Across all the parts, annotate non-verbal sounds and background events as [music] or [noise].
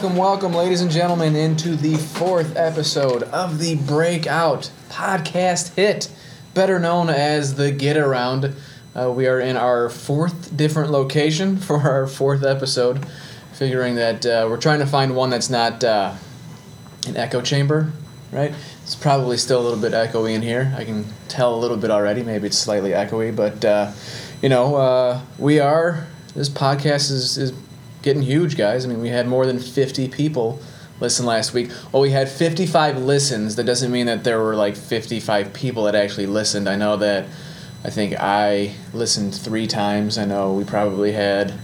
welcome, welcome, ladies and gentlemen, into the fourth episode of the Breakout podcast hit, better known as the Get Around. Uh, we are in our fourth different location [laughs] for our fourth episode, figuring that uh, we're trying to find one that's not uh, an echo chamber, right? It's probably still a little bit echoey in here. I can tell a little bit already. Maybe it's slightly echoey, but uh, you know, uh, we are. This podcast is is getting huge, guys. I mean, we had more than fifty people listen last week. Well, we had fifty five listens. That doesn't mean that there were like fifty five people that actually listened. I know that. I think I listened three times. I know we probably had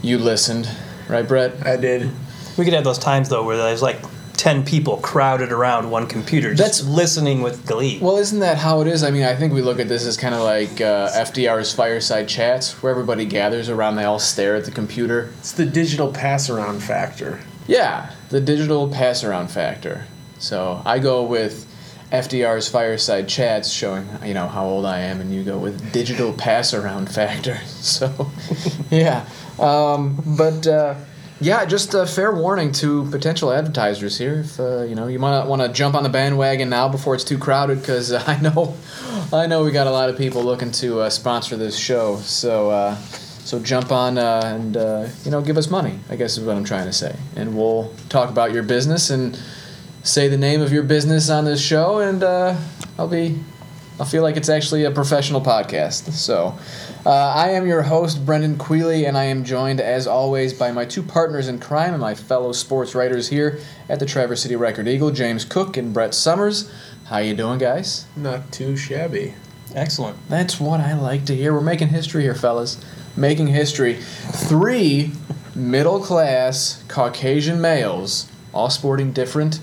you listened, right, Brett? I did. We could have those times though where there's like ten people crowded around one computer, just That's- listening with glee. Well, isn't that how it is? I mean, I think we look at this as kind of like uh, FDR's fireside chats, where everybody gathers around, they all stare at the computer. It's the digital pass around factor. Yeah, the digital pass around factor. So I go with FDR's fireside chats, showing you know how old I am, and you go with digital pass around [laughs] factor. So, [laughs] yeah, um, but. Uh, yeah, just a fair warning to potential advertisers here. If uh, you know you might want to jump on the bandwagon now before it's too crowded, because uh, [laughs] I know, I know we got a lot of people looking to uh, sponsor this show. So, uh, so jump on uh, and uh, you know give us money. I guess is what I'm trying to say, and we'll talk about your business and say the name of your business on this show, and I'll be, I'll feel like it's actually a professional podcast. So. Uh, I am your host, Brendan Quealy, and I am joined, as always, by my two partners in crime and my fellow sports writers here at the Traverse City Record Eagle, James Cook and Brett Sommers. How you doing, guys? Not too shabby. Excellent. That's what I like to hear. We're making history here, fellas. Making history. Three middle-class Caucasian males, all sporting different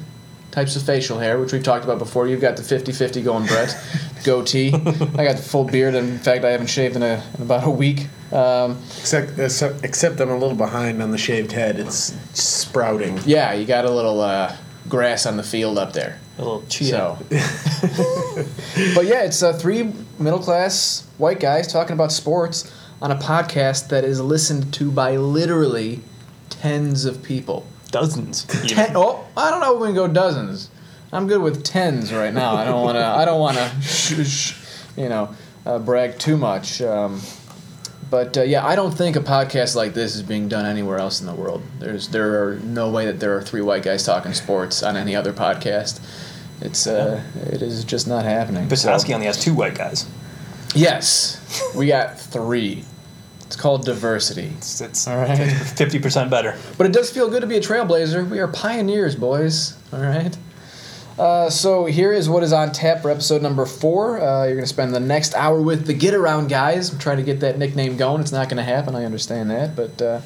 types of facial hair, which we've talked about before. You've got the 50-50 going, Brett. [laughs] Goatee. I got the full beard, and in fact, I haven't shaved in, a, in about a week. Um, Except, except, except I'm a little behind on the shaved head. It's sprouting. yeah, you got a little uh, grass on the field up there. A little chia. So, [laughs] but yeah, it's uh, three middle class white guys talking about sports on a podcast that is listened to by literally tens of people. Dozens. Ten, oh, I don't know if we can go dozens. I'm good with tens right now. I don't want to. I don't want to, [laughs] you know, uh, brag too much. Um, but uh, yeah, I don't think a podcast like this is being done anywhere else in the world. There's there are no way that there are three white guys talking sports on any other podcast. It's uh, it is just not happening. Bukowski So- only has two white guys. yes, we got three. It's called diversity. It's, it's All right. fifty percent better. But it does feel good to be a trailblazer. We are pioneers, boys. All right. Uh, so here is what is on tap for episode number four. Uh, you're going to spend the next hour with the Get Around guys. I'm trying to get that nickname going. It's not going to happen. I understand that, but uh,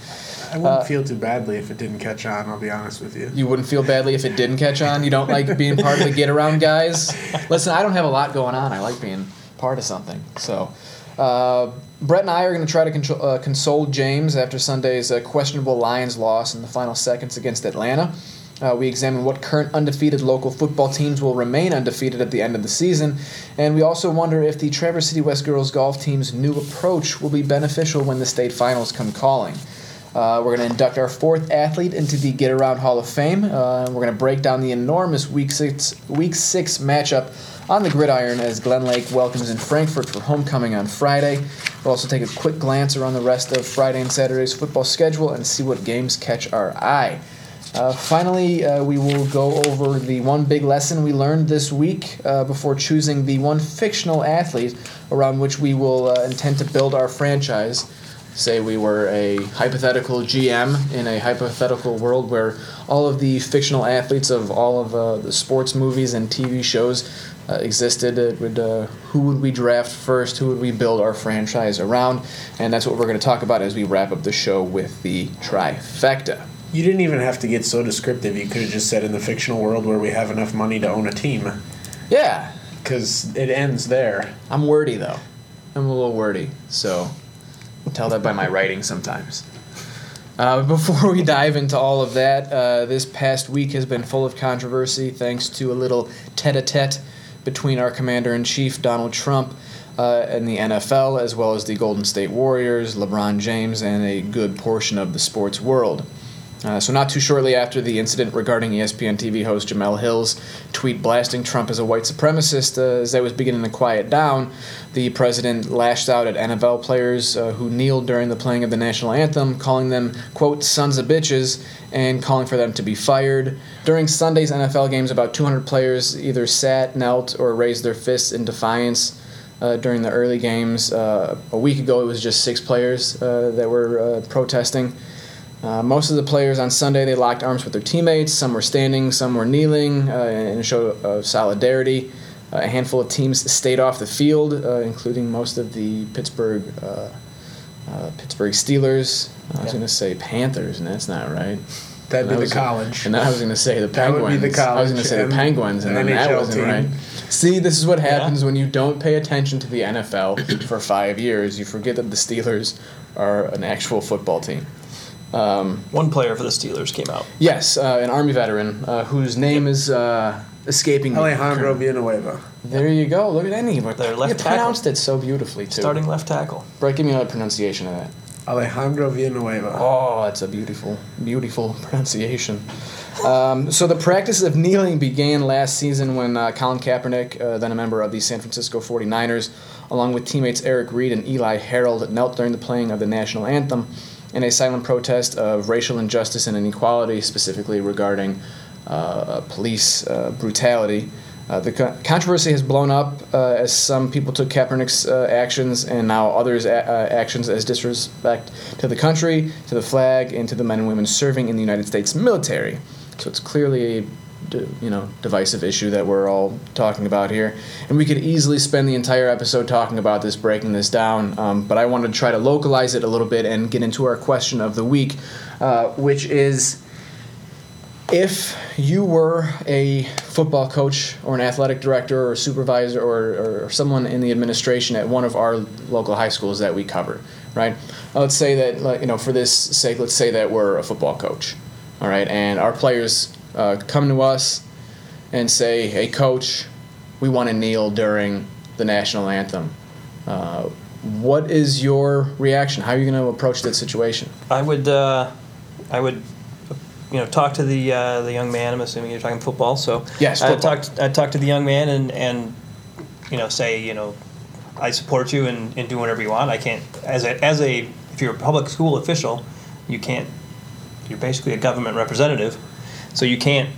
I wouldn't feel too badly if it didn't catch on, I'll be honest with you. you wouldn't feel badly if it didn't catch on. You don't like being part of the Get Around guys. [laughs] Listen, I don't have a lot going on. I like being part of something. So. Brett and I are going to try to control, uh, console James after Sunday's uh, questionable Lions loss in the final seconds against Atlanta. Uh, we examine what current undefeated local football teams will remain undefeated at the end of the season, and we also wonder if the Traverse City West girls golf team's new approach will be beneficial when the state finals come calling. Uh, we're going to induct our fourth athlete into the Get Around Hall of Fame. Uh, we're going to break down the enormous Week Six Week Six matchup on the gridiron as Glen Lake welcomes in Frankfort for homecoming on Friday. We'll also take a quick glance around the rest of Friday and Saturday's football schedule and see what games catch our eye. Uh, finally, uh, we will go over the one big lesson we learned this week uh, before choosing the one fictional athlete around which we will uh, intend to build our franchise. Say we were a hypothetical GM in a hypothetical world where all of the fictional athletes of all of uh, the sports movies and TV shows uh, existed. It would uh, who would we draft first? Who would we build our franchise around? And that's what we're going to talk about as we wrap up the show with the trifecta. You didn't even have to get so descriptive. You could have just said in the fictional world where we have enough money to own a team. Yeah, Because it ends there. I'm wordy though. I'm a little wordy, so tell that by my writing sometimes. Uh, before we dive into all of that, uh, this past week has been full of controversy thanks to a little tete-a-tete between our commander in chief Donald Trump uh, and the NFL, as well as the Golden State Warriors, LeBron James, and a good portion of the sports world. Uh, so, not too shortly after the incident regarding ESPN TV host Jemele Hill's tweet blasting Trump as a white supremacist, uh, as that was beginning to quiet down, the president lashed out at NFL players uh, who kneeled during the playing of the national anthem, calling them, quote, sons of bitches, and calling for them to be fired. During Sunday's NFL games, about 200 players either sat, knelt, or raised their fists in defiance. Uh, during the early games. Uh, a week ago, it was just six players uh, that were uh, protesting. Uh, most of the players on Sunday they locked arms with their teammates. Some were standing, some were kneeling uh, in a show of solidarity. a handful of teams stayed off the field, uh, including most of the Pittsburgh uh, uh, Pittsburgh Steelers. I was Yeah. going to say Panthers, and that's not right. That'd And be the college. And then I was going to say the Penguins. [laughs] That would be the college. I was going to say the Penguins, and then that wasn't team. right. See, this is what Yeah. happens when you don't pay attention to the NFL for five years. You forget that the Steelers are an actual football team. Um, One player for the Steelers came out. yes, uh, an Army veteran uh, whose name is uh, escaping me. Alejandro Villanueva. There you go. Look at any. But Their you left you pronounced it so beautifully too. Starting left tackle. Brett, give me another pronunciation of that. Alejandro Villanueva. Oh, that's a beautiful, beautiful [laughs] pronunciation. Um, so the practice of kneeling began last season when uh, Colin Kaepernick, uh, then a member of the San Francisco 49ers, along with teammates Eric Reid and Eli Harold, knelt during the playing of the national anthem in a silent protest of racial injustice and inequality, specifically regarding uh, police uh, brutality. Uh, the co- controversy has blown up uh, as some people took Kaepernick's uh, actions and now others' a- uh, actions as disrespect to the country, to the flag, and to the men and women serving in the United States military. So it's clearly a you know divisive issue that we're all talking about here, and we could easily spend the entire episode talking about this, breaking this down. Um, but I wanted to try to localize it a little bit and get into our question of the week, uh, which is if you were a football coach or an athletic director or supervisor or, or someone in the administration at one of our local high schools that we cover, right? Let's say that, you know, for this sake, let's say that we're a football coach, all right, and our players uh, come to us and say, hey, coach, we want to kneel during the national anthem. Uh, what is your reaction? How are you going to approach that situation? I would, uh, I would, you know, talk to the uh, the young man. I'm assuming you're talking football. So Yes, I talked. I talk to the young man and and you know say you know I support you in, in doing whatever you want. I can't as a as a if you're a public school official, you can't. You're basically a government representative, so you can't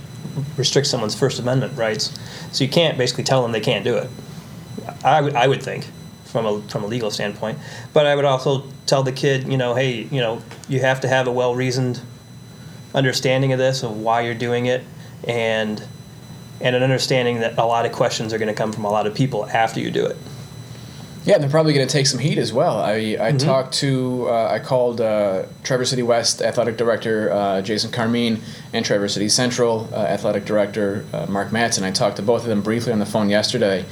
restrict someone's First Amendment rights. So you can't basically tell them they can't do it. I would I would think from a from a legal standpoint, but I would also tell the kid, you know, hey, you know, you have to have a well reasoned understanding of this of why you're doing it, and and an understanding that a lot of questions are going to come from a lot of people after you do it. Yeah, and they're probably going to take some heat as well. I, I talked to, uh, I called uh, Traverse City West Athletic Director uh, Jason Carmine and Traverse City Central uh, Athletic Director uh, Mark Matson. I talked to both of them briefly on the phone yesterday.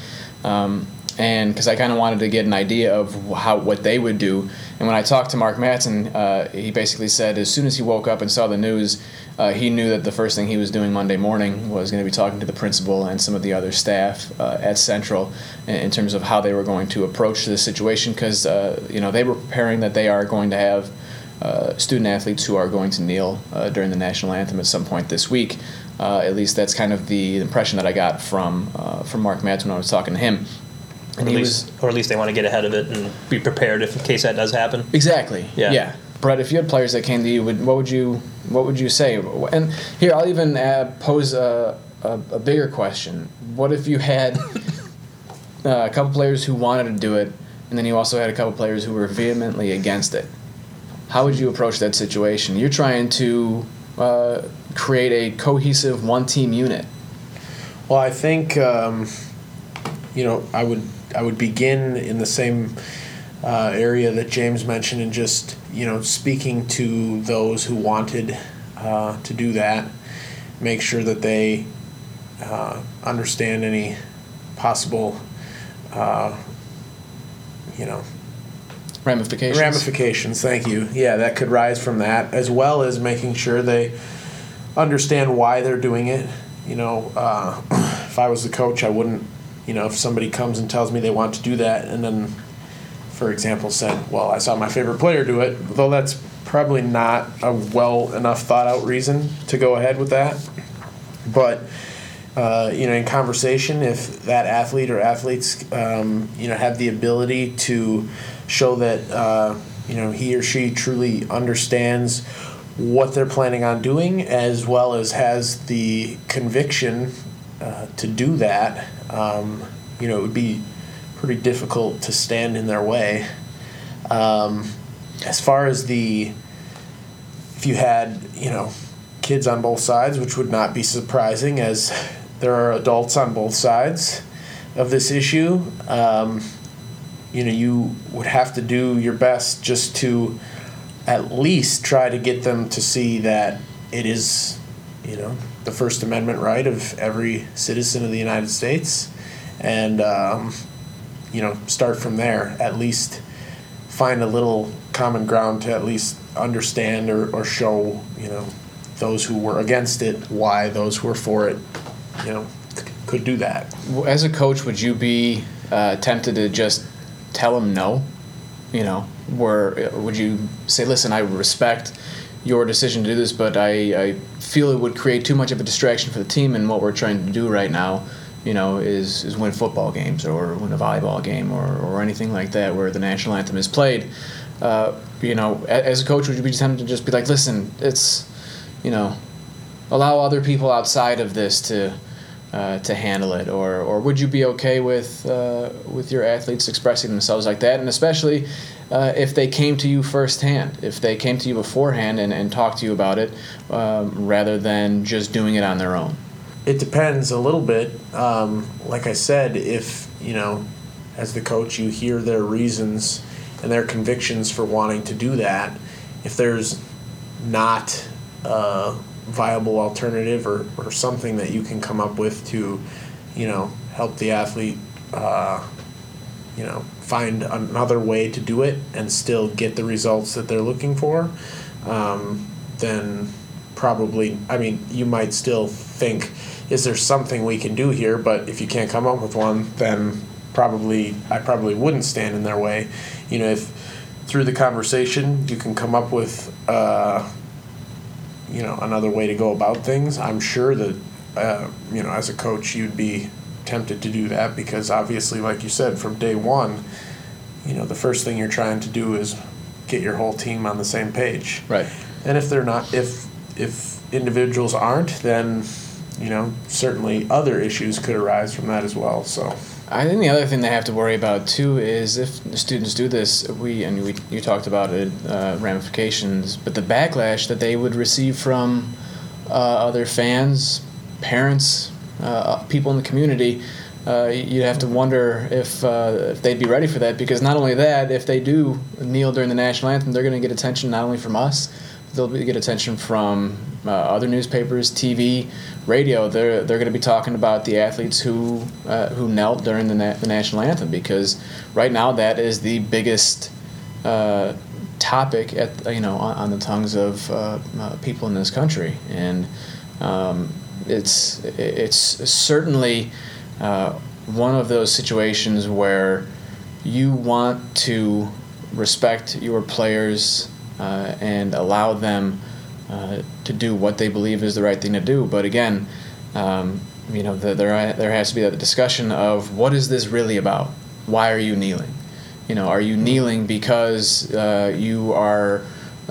Um, and because I kind of wanted to get an idea of how what they would do, and when I talked to Mark Matson, uh, he basically said as soon as he woke up and saw the news, uh, he knew that the first thing he was doing Monday morning was going to be talking to the principal and some of the other staff uh, at Central in, in terms of how they were going to approach the situation because uh, you know they were preparing that they are going to have uh, student athletes who are going to kneel uh, during the national anthem at some point this week. At least that's kind of the impression that I got from from Mark Matson when I was talking to him. And Or he at was least, or at least they want to get ahead of it and be prepared if in case that does happen. Exactly. Yeah. Yeah. Brett, if you had players that came to you, would, what would you what would you say? And here, I'll even uh, pose a, a, a bigger question. What if you had [laughs] uh, a couple players who wanted to do it, and then you also had a couple players who were vehemently against it? How would you approach that situation? You're trying to uh, create a cohesive one team unit. Well, I think um, you know I would I would begin in the same uh, area that James mentioned, and just you know speaking to those who wanted uh, to do that, make sure that they uh, understand any possible uh, you know Ramifications. ramifications. Thank you. Yeah that could rise from that as well as making sure they understand why they're doing it. You know uh, [clears throat] if i was the coach i wouldn't you know if somebody comes and tells me they want to do that and then for example said well i saw my favorite player do it though that's probably not a well enough thought out reason to go ahead with that. But uh, you know, in conversation, if that athlete or athletes, um, you know, have the ability to show that uh, you know he or she truly understands what they're planning on doing, as well as has the conviction uh, to do that, um, you know, it would be pretty difficult to stand in their way. Um, as far as the, if you had, you know, kids on both sides, which would not be surprising as there are adults on both sides of this issue, um, you know, you would have to do your best just to at least try to get them to see that it is, you know, the First Amendment right of every citizen of the United States, and um, you know, start from there. At least find a little common ground to at least understand or, or show, you know, those who were against it why those who were for it, you know, c- could do that. As a coach, would you be uh, tempted to just tell them no? You know, where would you say, "Listen, I respect your decision to do this, but I, I feel it would create too much of a distraction for the team, and what we're trying to do right now, you know, is is win football games or win a volleyball game or, or anything like that where the national anthem is played." Uh, you know, as a coach, would you be tempted to just be like, "Listen, it's, you know, allow other people outside of this to." Uh, to handle it, or or would you be okay with uh, with your athletes expressing themselves like that, and especially uh, if they came to you firsthand, if they came to you beforehand and, and talked to you about it, um, rather than just doing it on their own. It depends a little bit. Um, like I said, if you know, as the coach, you hear their reasons and their convictions for wanting to do that. If there's not a viable alternative or, or something that you can come up with to, you know, help the athlete, uh, you know, find another way to do it and still get the results that they're looking for, um, then probably, I mean, you might still think, is there something we can do here? But if you can't come up with one, then probably, I probably wouldn't stand in their way. You know, if through the conversation you can come up with, uh, you know, another way to go about things, I'm sure that, uh, you know, as a coach, you'd be tempted to do that because obviously, like you said, from day one, you know, the first thing you're trying to do is get your whole team on the same page. Right. And if they're not, if if individuals aren't, then you know certainly other issues could arise from that as well. So I think the other thing they have to worry about too is if students do this, we and we you talked about it uh, ramifications, but the backlash that they would receive from uh, other fans, parents, uh, people in the community. Uh, you'd have to wonder if uh, if they'd be ready for that because not only that, if they do kneel during the national anthem, they're going to get attention not only from us, they'll get attention from uh, other newspapers, TV, radio. They're they're going to be talking about the athletes who uh, who knelt during the, na- the national anthem because right now that is the biggest uh, topic at you know on, on the tongues of uh, uh, people in this country, and um, it's it's certainly uh, one of those situations where you want to respect your players uh, and allow them uh, to do what they believe is the right thing to do. But again, um, you know, the, there there has to be that discussion of what is this really about? Why are you kneeling? You know, are you kneeling because uh, you are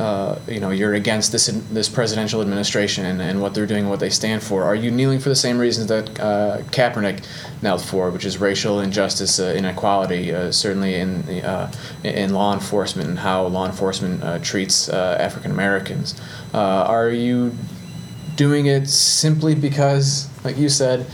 uh, you know you're against this this presidential administration and, and what they're doing and what they stand for? Are you kneeling for the same reasons that uh, Kaepernick knelt for, which is racial injustice, uh, inequality, uh, certainly in uh, in law enforcement and how law enforcement uh, treats African Americans? Are you doing it simply because, like you said,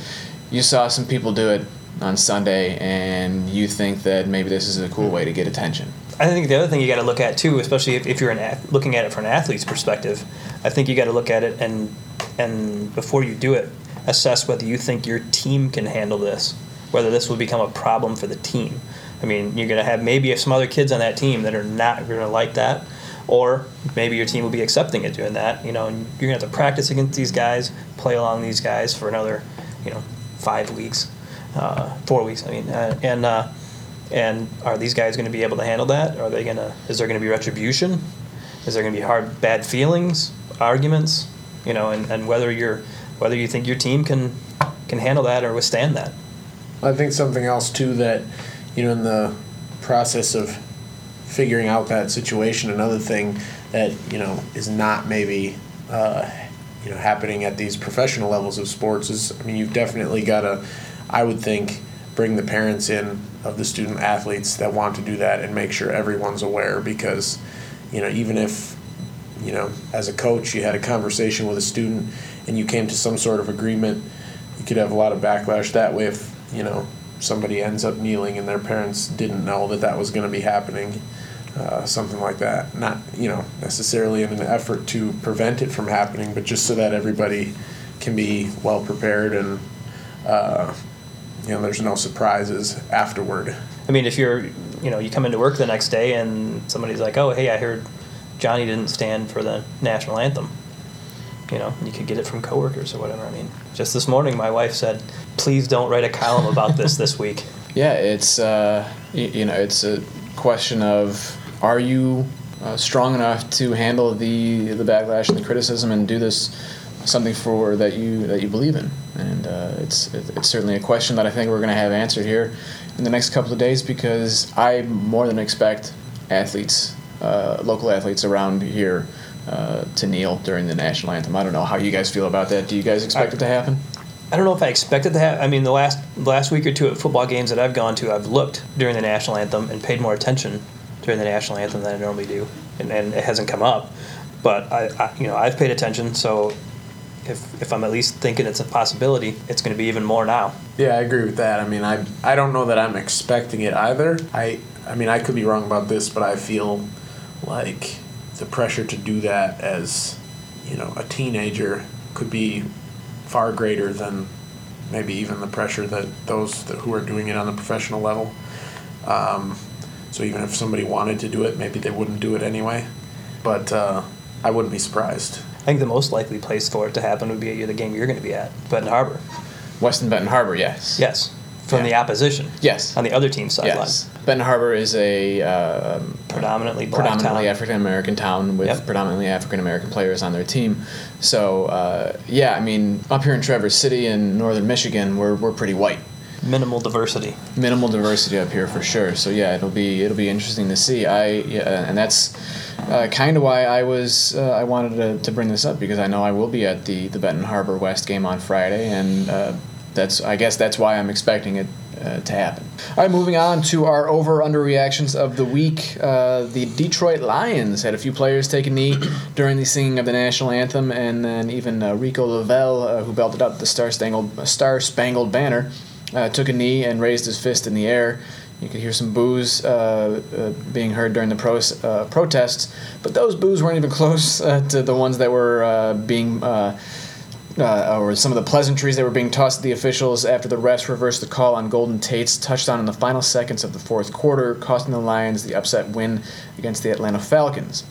you saw some people do it on Sunday and you think that maybe this is a cool way to get attention? I think the other thing you got to look at too, especially if, if you're an looking at it from an athlete's perspective, I think you got to look at it and and before you do it, assess whether you think your team can handle this, whether this will become a problem for the team. I mean, you're going to have maybe some other kids on that team that are not going to like that, or maybe your team will be accepting it doing that. You know, and you're going to have to practice against these guys, play along these guys for another, you know, five weeks, uh, four weeks. I mean, uh, and. Uh, and are these guys going to be able to handle that? Are they going to? Is there going to be retribution? Is there going to be hard, bad feelings, arguments, you know, and, and whether you're whether you think your team can can handle that or withstand that. I think something else too that, you know, in the process of figuring out that situation, another thing that you know is not maybe, uh, you know, happening at these professional levels of sports is, I mean, you've definitely got to, I would think, bring the parents in of the student athletes that want to do that and make sure everyone's aware because, you know, even if, you know, as a coach you had a conversation with a student and you came to some sort of agreement, you could have a lot of backlash that way if you know somebody ends up kneeling and their parents didn't know that that was going to be happening. Uh, something like that. Not you know necessarily in an effort to prevent it from happening, but just so that everybody can be well prepared and uh, you know there's no surprises afterward. I mean, if you're, you know, you come into work the next day and somebody's like, "Oh, hey, I heard Johnny didn't stand for the national anthem." You know, you could get it from coworkers or whatever. I mean, just this morning, my wife said, "Please don't write a column about this this week." [laughs] Yeah, it's uh, you know it's a question of are you uh, strong enough to handle the the backlash and the criticism and do this something for that you that you believe in and uh, it's it's certainly a question that I think we're going to have answered here in the next couple of days because I more than expect athletes uh, local athletes around here uh, to kneel during the national anthem. I don't know how you guys feel about that. Do you guys expect it to happen? I don't know if I expected to have. I mean, the last last week or two at football games that I've gone to, I've looked during the national anthem and paid more attention during the national anthem than I normally do, and, and it hasn't come up. But I, I, you know, I've paid attention, so if if I'm at least thinking it's a possibility, it's going to be even more now. Yeah, I agree with that. I mean, I I don't know that I'm expecting it either. I I mean, I could be wrong about this, but I feel like the pressure to do that as, you know, a teenager could be far greater than maybe even the pressure that those that, who are doing it on the professional level. Um, so even if somebody wanted to do it, maybe they wouldn't do it anyway. But uh, I wouldn't be surprised. I think the most likely place for it to happen would be at the game you're going to be at, Benton Harbor. Weston Benton Harbor, yes. Yes, from the opposition. Yes. On the other team's sideline. Yes. Benton Harbor is a um, Predominantly black predominantly. African American town with Yep. predominantly African American players on their team. So uh, yeah, I mean, up here in Traverse City in northern Michigan, we're we're pretty white. Minimal diversity. Minimal diversity up here for sure. So yeah, it'll be it'll be interesting to see. I yeah, and that's uh, kind of why I was uh, I wanted to, to bring this up because I know I will be at the the Benton Harbor West game on Friday, and uh, that's I guess that's why I'm expecting it uh, to happen. All right, moving on to our over under reactions of the week. Uh, the Detroit Lions had a few players take a knee [coughs] during the singing of the national anthem, and then even uh, Rico LaVelle, who belted out the Star Spangled Star Spangled Banner, took a knee and raised his fist in the air. You could hear some boos uh, uh, being heard during the pros, uh, protests, but those boos weren't even [laughs] close uh, to the ones that were uh, being. Uh, or some of the pleasantries that were being tossed at the officials after the refs reversed the call on Golden Tate's touchdown in the final seconds of the fourth quarter, costing the Lions the upset win against the Atlanta Falcons.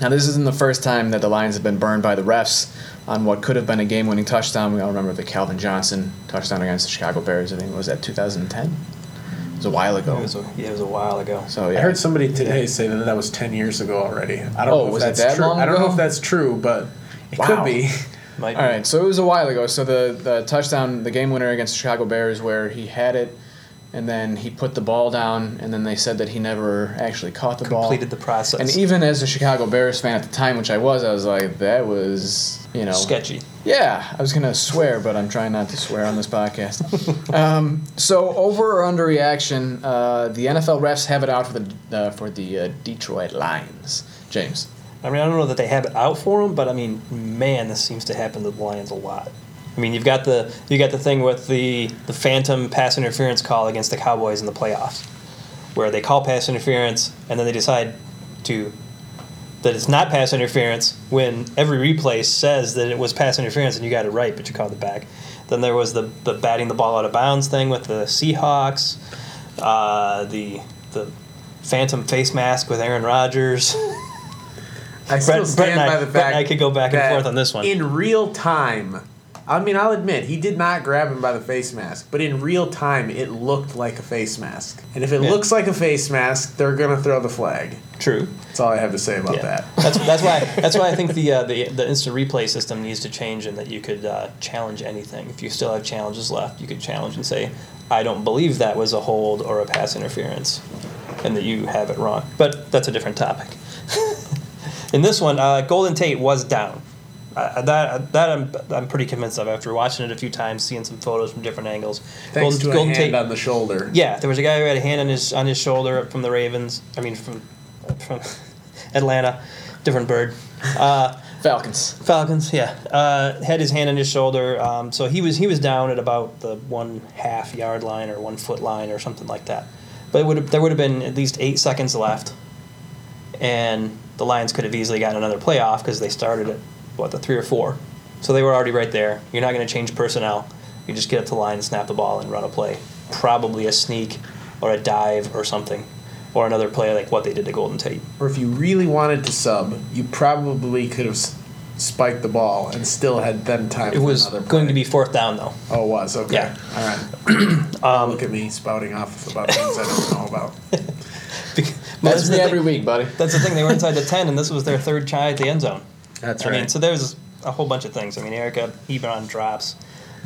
Now, this isn't the first time that the Lions have been burned by the refs on what could have been a game winning touchdown. We all remember the Calvin Johnson touchdown against the Chicago Bears. I think it was that 2010. It was a while ago. It was a, yeah, it was a while ago. so, yeah. I heard somebody today say that that was ten years ago already. I don't Oh, know if was it that's that true. long I don't know if that's true, but it Wow. could be. [laughs] Might All right, so it was a while ago. So the, the touchdown, the game winner against the Chicago Bears, where he had it, and then he put the ball down, and then they said that he never actually caught the ball. completed the process. And even as a Chicago Bears fan at the time, which I was, I was like, that was, you know, sketchy. Yeah, I was gonna swear, but I'm trying not to swear on this podcast. um, so over or under reaction, uh, the NFL refs have it out for the uh, for the uh, Detroit Lions. James. I mean, I don't know that they have it out for them, but I mean, man, this seems to happen to the Lions a lot. I mean, you've got the you got the thing with the the phantom pass interference call against the Cowboys in the playoffs, where they call pass interference and then they decide to that it's not pass interference when every replay says that it was pass interference and you got it right, but you called it back. Then there was the the batting the ball out of bounds thing with the Seahawks, uh, the the phantom face mask with Aaron Rodgers. [laughs] I Brett- Brett and I- Brett and I could go back and forth on this one. In real time, I mean, I'll admit he did not grab him by the face mask, but in real time, it looked like a face mask. And if it Yeah. looks like a face mask, they're gonna throw the flag. True. That's all I have to say about Yeah. that. That's that's why [laughs] that's why I think the uh, the the instant replay system needs to change and that you could uh, challenge anything. If you still have challenges left, you could challenge and say, "I don't believe that was a hold or a pass interference," and that you have it wrong. But that's a different topic. [laughs] In this one, uh, Golden Tate was down. Uh, that that I'm, I'm pretty convinced of after watching it a few times, seeing some photos from different angles. Thanks to a hand on the shoulder. Yeah, there was a guy who had a hand on his on his shoulder from the Ravens. I mean, from from [laughs] Atlanta, different bird. Uh, Falcons. Falcons, yeah. Uh, had his hand on his shoulder, um, so he was he was down at about the one half yard line or one foot line or something like that. But it would have, there would have been at least eight seconds left, and the Lions could have easily gotten another play off because they started at what the three or four, so they were already right there. You're not going to change personnel. You just get up to the line snap the ball and run a play, probably a sneak or a dive or something, or another play like what they did to Golden Tate. Or if you really wanted to sub, you probably could have spiked the ball and still had then time It for was another play. going to be fourth down though. Oh, it was okay. Yeah. All right. [clears throat] Um, Look at me spouting off about things I don't know about. [laughs] Because- That's the me every week, buddy. That's the thing. They were inside the ten, and this was their third try at the end zone. That's I right. mean, so there's a whole bunch of things. I mean, Erica even on drops,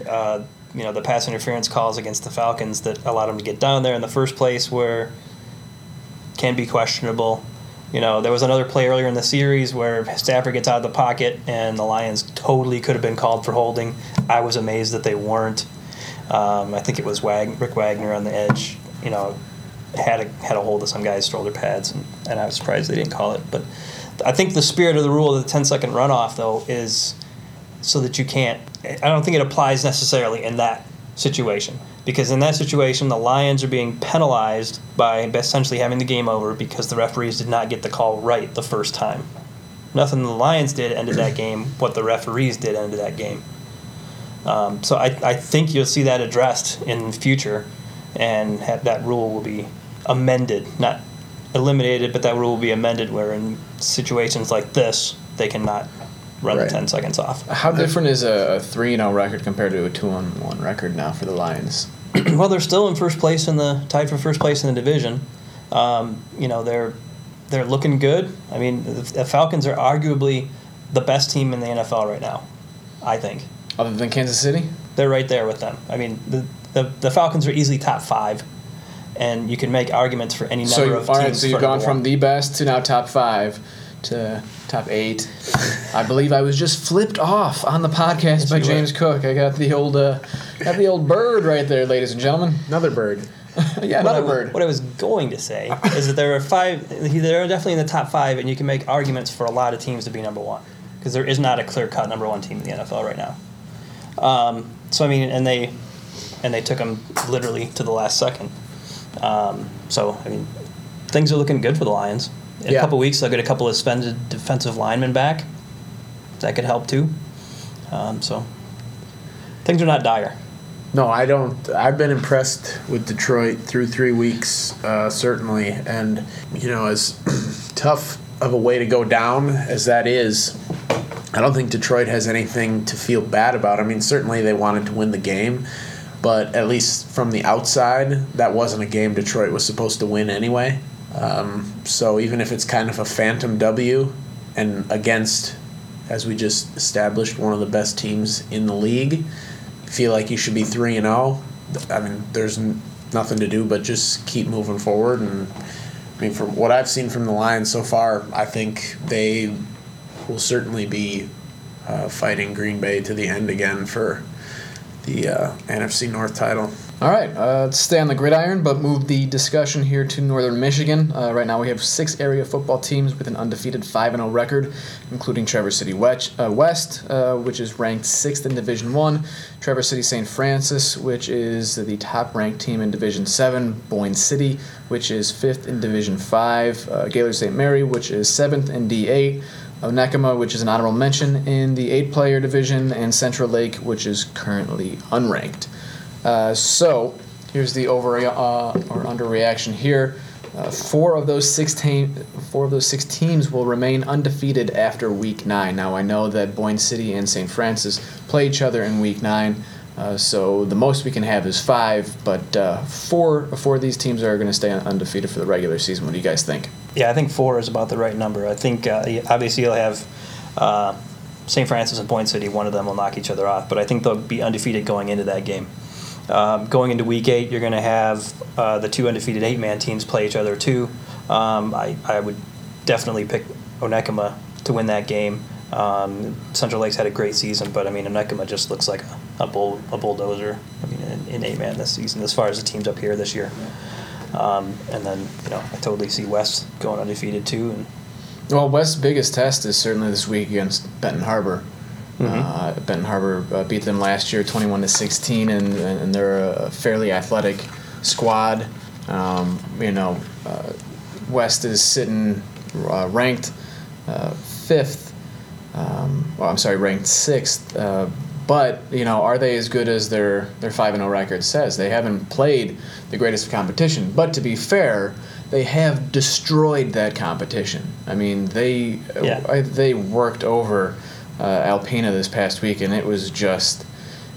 uh, you know, the pass interference calls against the Falcons that allowed them to get down there in the first place were can be questionable. You know, there was another play earlier in the series where Stafford gets out of the pocket and the Lions totally could have been called for holding. I was amazed that they weren't. Um, I think it was Wag- Rick Wagner on the edge. You know, had a had a hold of some guy's shoulder pads, and, and I was surprised they didn't call it. But I think the spirit of the rule of the 10 second runoff though is so that you can't. I don't think it applies necessarily in that situation because in that situation the Lions are being penalized by essentially having the game over because the referees did not get the call right the first time. Nothing the Lions did ended that game. What the referees did ended that game. Um, so I, I think you'll see that addressed in future, and ha- that rule will be amended, not eliminated, but that rule will be amended where in situations like this they cannot run Right. the 10 seconds off. How different is a 3 0 record compared to a 2 1 record now for the Lions? [clears throat] well, they're still in first place in the tied for first place in the division. Um, you know they're they're looking good. I mean, the, the Falcons are arguably the best team in the NFL right now. I think Other than Kansas City? they're right there with them. I mean, the the, the Falcons are easily top five, and you can make arguments for any number So, of all teams. right, so you've gone from the best to now top 5 to top 8. I believe I was just flipped off on the podcast by you were. James Cook. I got the old uh, got the old bird right there, ladies and gentlemen. Another bird. [laughs] yeah, What I, another bird. what I was going to say is that there are five. They're definitely in the top five, and you can make arguments for a lot of teams to be number one because there is not a clear cut number one team in the NFL right now. Um, so I mean, and they and they took them literally to the last second. Um, so I mean, things are looking good for the Lions. In Yeah. a couple weeks, they'll get a couple of suspended defensive linemen back. That could help too. Um, so things are not dire. No, I don't. I've been impressed with Detroit through three weeks, uh, certainly. And, you know, as [clears throat] tough of a way to go down as that is, I don't think Detroit has anything to feel bad about. I mean, certainly they wanted to win the game, but at least from the outside, that wasn't a game Detroit was supposed to win anyway. Um, so even if it's kind of a phantom W and against, as we just established, one of the best teams in the league, feel like you should be 3 and 0. I mean, there's n- nothing to do but just keep moving forward and I mean, from what I've seen from the Lions so far, I think they will certainly be uh, fighting Green Bay to the end again for the uh, NFC North title. All right, uh, let's stay on the gridiron, but move the discussion here to Northern Michigan. Uh, right now, we have six area football teams with an undefeated 5 0 record, including Traverse City West, uh, West uh, which is ranked sixth in Division 1, Traverse City St. Francis, which is the top ranked team in Division 7, Boyne City, which is fifth in Division 5, uh, Gaylord St. Mary, which is seventh in D8. Onekama, which is an honorable mention in the eight player division, and Central Lake, which is currently unranked. Uh, so here's the over uh, or under reaction here. Uh, four of those six four of those six teams will remain undefeated after Week Nine. Now I know that Boyne City and St. Francis play each other in Week Nine, uh, so the most we can have is five. But uh, four four of these teams are going to stay undefeated for the regular season. What do you guys think? Yeah, I think four is about the right number. I think uh, obviously you'll have uh, St. Francis and Boyne City. One of them will knock each other off, but I think they'll be undefeated going into that game. Um, going into week eight, you're going to have uh, the two undefeated eight man teams play each other too. Um, I, I would definitely pick Onekama to win that game. Um, Central Lakes had a great season, but I mean, Onekama just looks like a, a, bull, a bulldozer. I mean, in, in eight man this season, as far as the teams up here this year. Um, and then, you know, I totally see West going undefeated too. And well, West's biggest test is certainly this week against Benton Harbor. Mm-hmm. Uh, Benton Harbor uh, beat them last year, 21 to 16, and, and they're a fairly athletic squad. Um, you know, uh, West is sitting uh, ranked uh, fifth. Um, well, I'm sorry, ranked sixth. Uh, but you know, are they as good as their their five and zero record says? They haven't played the greatest of competition. But to be fair, they have destroyed that competition. I mean, they yeah. they worked over uh, Alpena this past week, and it was just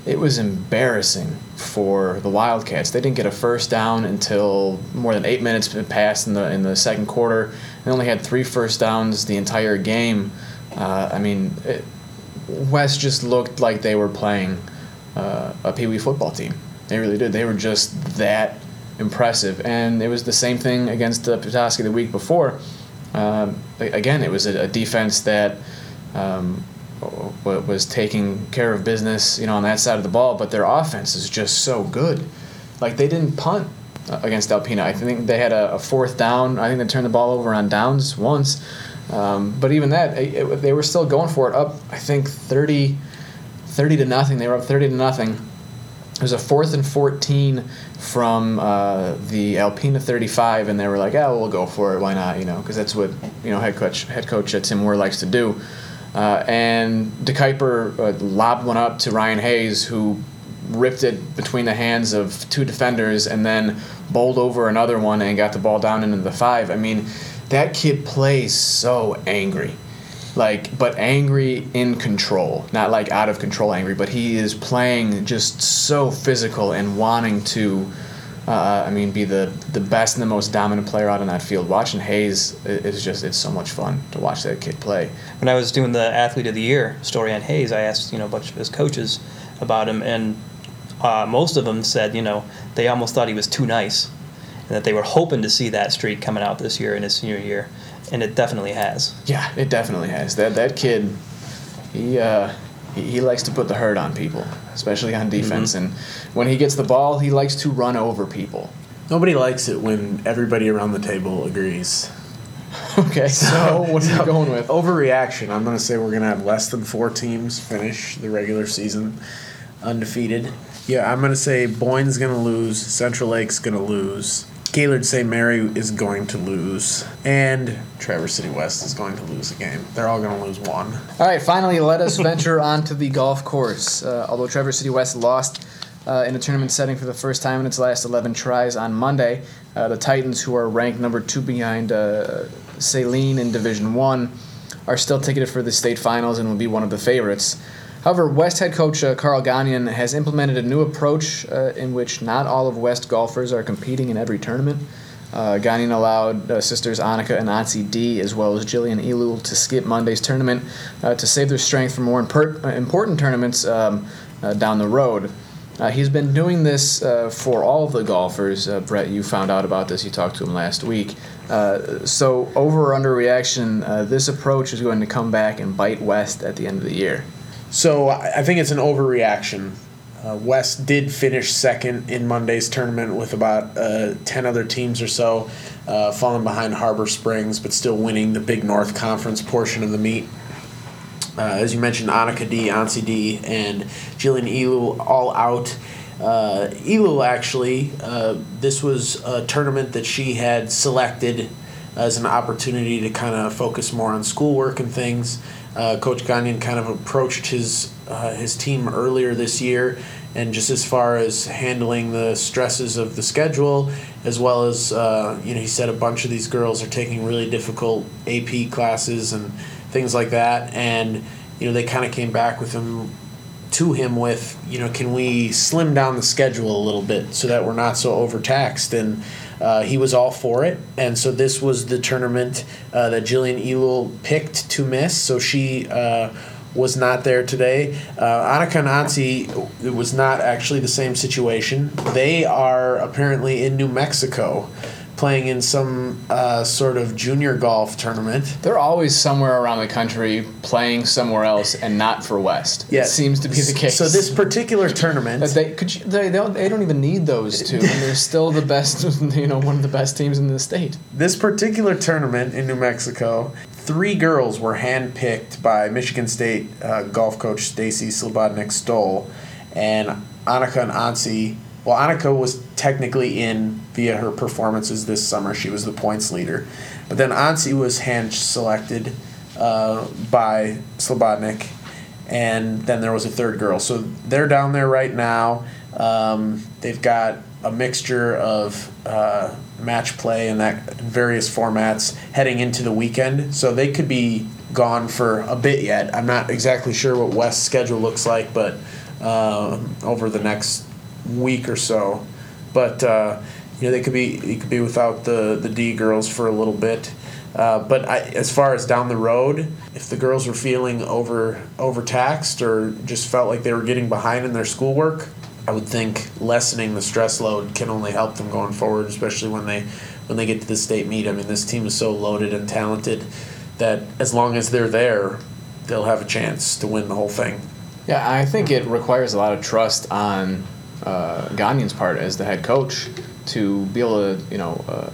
it was embarrassing for the Wildcats. They didn't get a first down until more than eight minutes passed in the in the second quarter. They only had three first downs the entire game. Uh, I mean, it, West just looked like they were playing uh, a Pee Wee football team. They really did. They were just that impressive, and it was the same thing against the Petoskey the week before. Um, again, it was a, a defense that um, was taking care of business, you know, on that side of the ball. But their offense is just so good. Like they didn't punt uh, against Alpena. I think they had a, a fourth down. I think they turned the ball over on downs once. Um, but even that, it, it, they were still going for it. Up, I think 30, 30 to nothing. They were up thirty to nothing. It was a fourth and fourteen from uh, the Alpena 35, and they were like, "Yeah, we'll go for it. Why not?" You know, because that's what you know head coach head coach Tim Moore likes to do. Uh, and DeKuyper uh, lobbed one up to Ryan Hayes, who ripped it between the hands of two defenders and then bowled over another one and got the ball down into the five. I mean, that kid plays so angry. Like, but angry in control, not like out of control angry, but he is playing just so physical and wanting to uh, I mean, be the the best and the most dominant player out on that field. Watching Hayes is just it's so much fun to watch that kid play. When I was doing the athlete of the year story on Hayes, I asked you know a bunch of his coaches about him, and uh, most of them said you know they almost thought he was too nice, and that they were hoping to see that streak coming out this year in his senior year, and it definitely has. Yeah, it definitely has. That that kid, he. Uh, he, he likes to put the hurt on people, especially on defense. Mm-hmm. And when he gets the ball, he likes to run over people. Nobody likes it when everybody around the table agrees. [laughs] Okay, so what are you going with? Overreaction. I'm going to say we're going to have less than four teams finish the regular season undefeated. Yeah, I'm going to say Boyne's going to lose, Central Lake's going to lose, Gaylord St. Mary is going to lose, and Traverse City West is going to lose a game. They're all going to lose one. All right, finally, let us venture [laughs] onto the golf course. Uh, although Traverse City West lost uh, in a tournament setting for the first time in its last 11 tries on Monday, uh, the Titans, who are ranked number two behind uh, Saline in Division One, are still ticketed for the state finals and will be one of the favorites. However, West head coach uh, Carl Gagnon has implemented a new approach uh, in which not all of West golfers are competing in every tournament. Uh, Gagnon allowed uh, sisters Annika and Ansi D, as well as Jillian Elul, to skip Monday's tournament uh, to save their strength for more uh, important tournaments um, uh, down the road. he's been doing this for all of the golfers. Brett, you found out about this. You talked to him last week. so, over or under reaction, this approach is going to come back and bite West at the end of the year. So I think it's an overreaction. Uh, West did finish second in Monday's tournament with about uh, 10 other teams or so, uh, falling behind Harbor Springs, but still winning the Big North Conference portion of the meet. Uh, as you mentioned, Annika D, Ansi D, and Jillian Elu all out. Uh, Elu actually, uh, this was a tournament that she had selected as an opportunity to kind of focus more on schoolwork and things. Uh, Coach Gagnon kind of approached his uh, his team earlier this year, and just as far as handling the stresses of the schedule, as well as uh, you know, he said a bunch of these girls are taking really difficult AP classes and things like that, and you know they kind of came back with him to him with you know can we slim down the schedule a little bit so that we're not so overtaxed? And uh, he was all for it, and so this was the tournament uh, that Jillian Elul picked to miss. So she uh, was not there today. Uh, Annika it was not actually the same situation. They are apparently in New Mexico playing in some uh, sort of junior golf tournament. They're always somewhere around the country playing somewhere else and not for West. Yeah, it seems to be the case. So this particular tournament, they could you, they they don't, they don't even need those two, and they're still the best. [laughs] You know, one of the best teams in the state. This particular tournament in New Mexico, three girls were handpicked by Michigan State uh, golf coach Stacy Slobodnik Stoll, and Annika and Ansi. Well, Annika was technically in via her performances this summer. She was the points leader, but then Ansi was hand selected uh, by Slobodnik, and then there was a third girl. So they're down there right now. Um, they've got a mixture of uh, match play and that in various formats heading into the weekend. So they could be gone for a bit yet. I'm not exactly sure what West's schedule looks like, but uh, over the next week or so. But uh, you know they could be you could be without the the D girls for a little bit. Uh, but I, as far as down the road, if the girls were feeling over overtaxed or just felt like they were getting behind in their schoolwork, I would think lessening the stress load can only help them going forward, especially when they when they get to the state meet. I mean, this team is so loaded and talented that as long as they're there, they'll have a chance to win the whole thing. Yeah, I think it requires a lot of trust on uh, part as the head coach to be able to, you know, uh,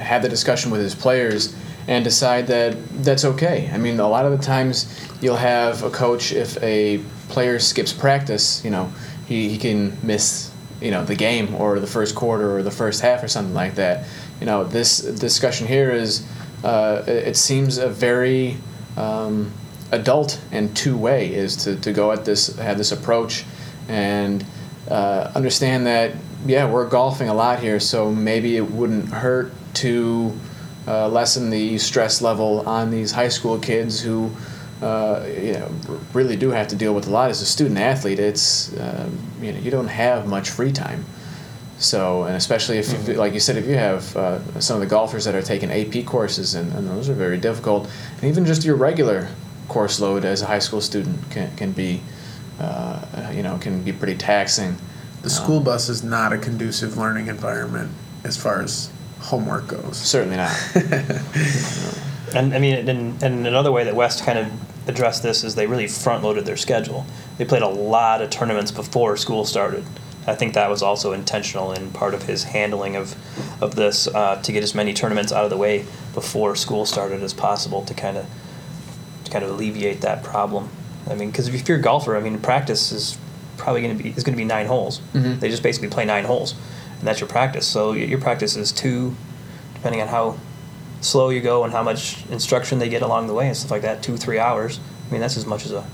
have the discussion with his players and decide that that's okay. I mean, a lot of the times you'll have a coach if a player skips practice, you know, he, he can miss, you know, the game or the first quarter or the first half or something like that. You know, this discussion here is, uh, it seems a very um, adult and two way is to, to go at this, have this approach and uh, understand that yeah we're golfing a lot here so maybe it wouldn't hurt to uh, lessen the stress level on these high school kids who uh, you know really do have to deal with a lot. As a student athlete it's um, you know you don't have much free time. So and especially if you, like you said if you have uh, some of the golfers that are taking AP courses and, and those are very difficult. And even just your regular course load as a high school student can, can be uh, you know, can be pretty taxing. The school bus is not a conducive learning environment as far as homework goes. Certainly not. [laughs] And I mean, and, and another way that West kind of addressed this is they really front loaded their schedule. They played a lot of tournaments before school started. I think that was also intentional in part of his handling of of this uh, to get as many tournaments out of the way before school started as possible to kind of to kind of alleviate that problem. I mean, because if you're a golfer, I mean, practice is probably going to be is going to be nine holes. Mhm. They just basically play nine holes, and that's your practice. So your practice is two, depending on how slow you go and how much instruction they get along the way and stuff like that. Two three hours. I mean, that's as much as a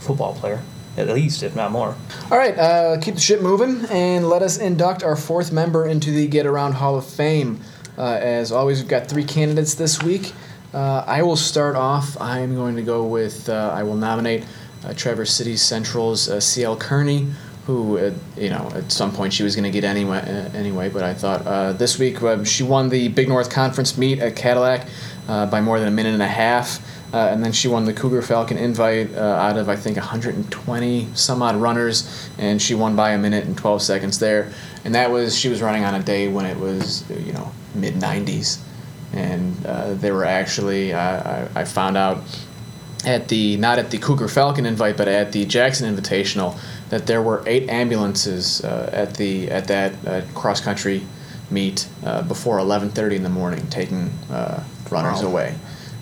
football player, at least, if not more. All right, uh, keep the ship moving and let us induct our fourth member into the Get Around Hall of Fame. Uh, as always, we've got three candidates this week. Uh, I will start off. I'm going to go with, uh, I will nominate uh, Traverse City Central's uh, Sielle Kearney, who, uh, you know, at some point she was going to get anyway, uh, anyway, but I thought this week uh, she won the Big North Conference meet at Cadillac by more than a minute and a half. And then she won the Cougar Falcon invite out of I think 120 some odd runners, and she won by a minute and 12 seconds there. And that was she was running on a day when it was you know mid 90s, and uh, they were actually I, I, found out at the not at the Cougar Falcon invite, but at the Jackson Invitational, that there were eight ambulances uh, at the at that uh, cross country meet uh, before 11:30 in the morning, taking uh, runners Wow. away.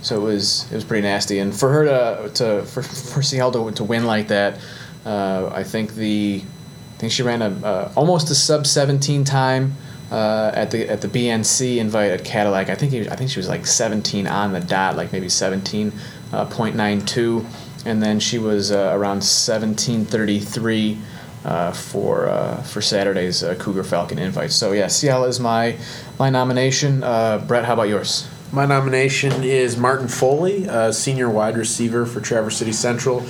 So it was it was pretty nasty, and for her to to for for Sielle to, to win like that, uh, I think the I think she ran a uh, almost a sub 17 time. Uh, at the at the BNC invite at Cadillac. I think he, I think she was like 17 on the dot, like maybe 17.92, and then she was uh, around 17:33 uh, for uh, for Saturday's uh, Cougar Falcon invite. So yeah, Sielle is my my nomination. Uh, Brett, how about yours? My nomination is Martin Foley, uh, senior wide receiver for Traverse City Central.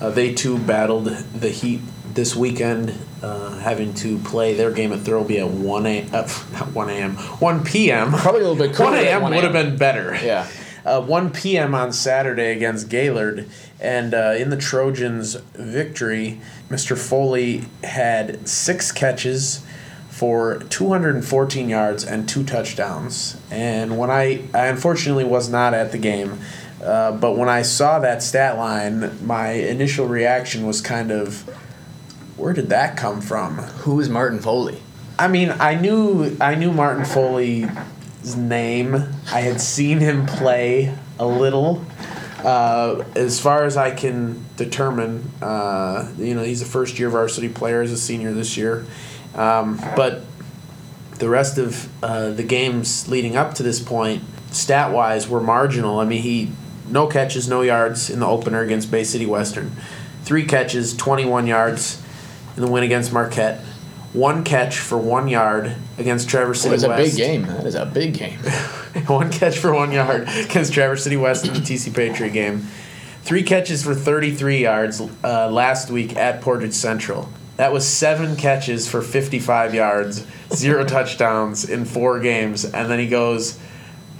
Uh, they too battled the heat this weekend, uh, having to play their game at Thirlby at one a uh, not [laughs] one a.m. one p.m. Probably a little bit [laughs] one cooler at a.m. would have been better. Yeah. [laughs] Uh, 1 p.m. on Saturday against Gaylord. And uh, in the Trojans' victory, Mr. Foley had six catches for 214 yards and two touchdowns. And when I, I unfortunately was not at the game, uh, but when I saw that stat line, my initial reaction was kind of, where did that come from? Who is Martin Foley? I mean, I knew I knew Martin Foley's name. I had seen him play a little. Uh, as far as I can determine, uh, you know, he's a first year varsity player as a senior this year. Um, but the rest of uh, the games leading up to this point, stat wise, were marginal. I mean, he no catches, no yards in the opener against Bay City Western, three catches, 21 yards in the win against Marquette, one catch for one yard against Traverse City West. It's a big game. That is a big game. [laughs] one catch for one yard against Traverse City West in the TC Patriot game. Three catches for 33 yards uh, last week at Portage Central. That was seven catches for 55 yards, zero [laughs] touchdowns in four games, and then he goes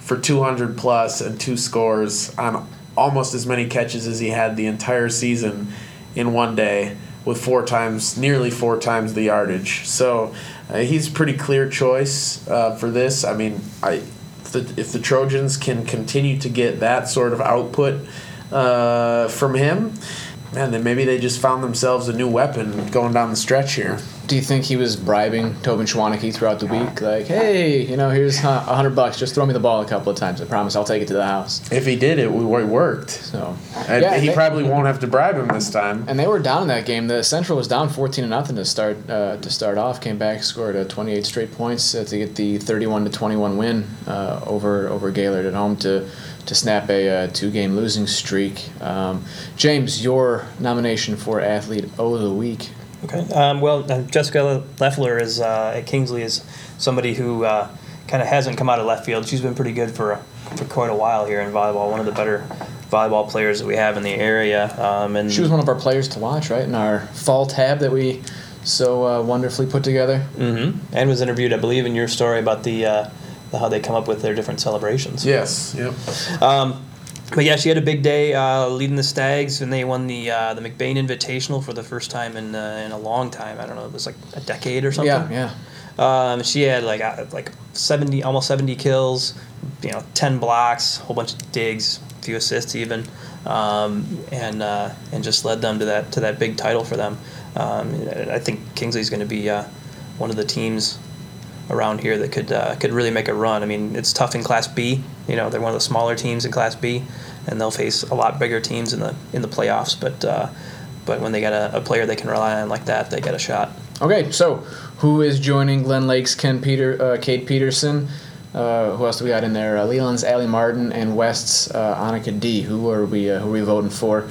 for 200 plus and two scores on almost as many catches as he had the entire season in one day with four times, nearly four times the yardage. So uh, he's a pretty clear choice uh, for this. I mean, I if the, if the Trojans can continue to get that sort of output uh, from him, man, then maybe they just found themselves a new weapon going down the stretch here. Do you think he was bribing Tobin Schwaneke throughout the week? Like, hey, you know, here's a hundred bucks. Just throw me the ball a couple of times. I promise I'll take it to the house. If he did it, it worked. So, And Yeah, he they- probably won't have to bribe him this time. and they were down in that game. The Central was down fourteen to nothing to start uh, to start off. Came back, scored uh, twenty eight straight points uh, to get the thirty one to twenty one win uh, over over Gaylord at home to to snap a uh, two game losing streak. Um, James, your nomination for athlete of the week. Okay. Um, well, uh, Jessica Lefler is uh, at Kingsley is somebody who uh, kind of hasn't come out of left field. She's been pretty good for for quite a while here in volleyball. One of the better volleyball players that we have in the area. Um, and She was one of our players to watch, right, in our fall tab that we so uh, wonderfully put together. hmm and was interviewed, I believe, in your story about the, uh, the how they come up with their different celebrations. Yes. Yep. Um, but yeah, she had a big day uh, leading the Stags, and they won the uh, the McBain Invitational for the first time in uh, in a long time. I don't know, it was like a decade or something. Yeah, yeah. Um, she had like uh, like seventy, almost seventy kills, you know, ten blocks, a whole bunch of digs, a few assists even, um, and uh, and just led them to that to that big title for them. Um, I think Kingsley's going to be uh, one of the teams around here that could uh, could really make a run. I mean, it's tough in Class B. You know, they're one of the smaller teams in Class B, and they'll face a lot bigger teams in the in the playoffs. But uh, but when they got a, a player they can rely on like that, they get a shot. Okay, so who is joining Glen Lake's Ken Peter, uh, Cade Peterson? Uh, who else do we got in there? Uh, Leland's Allie Martin and West's uh, Annika D. Who are we? Uh, who are we voting for?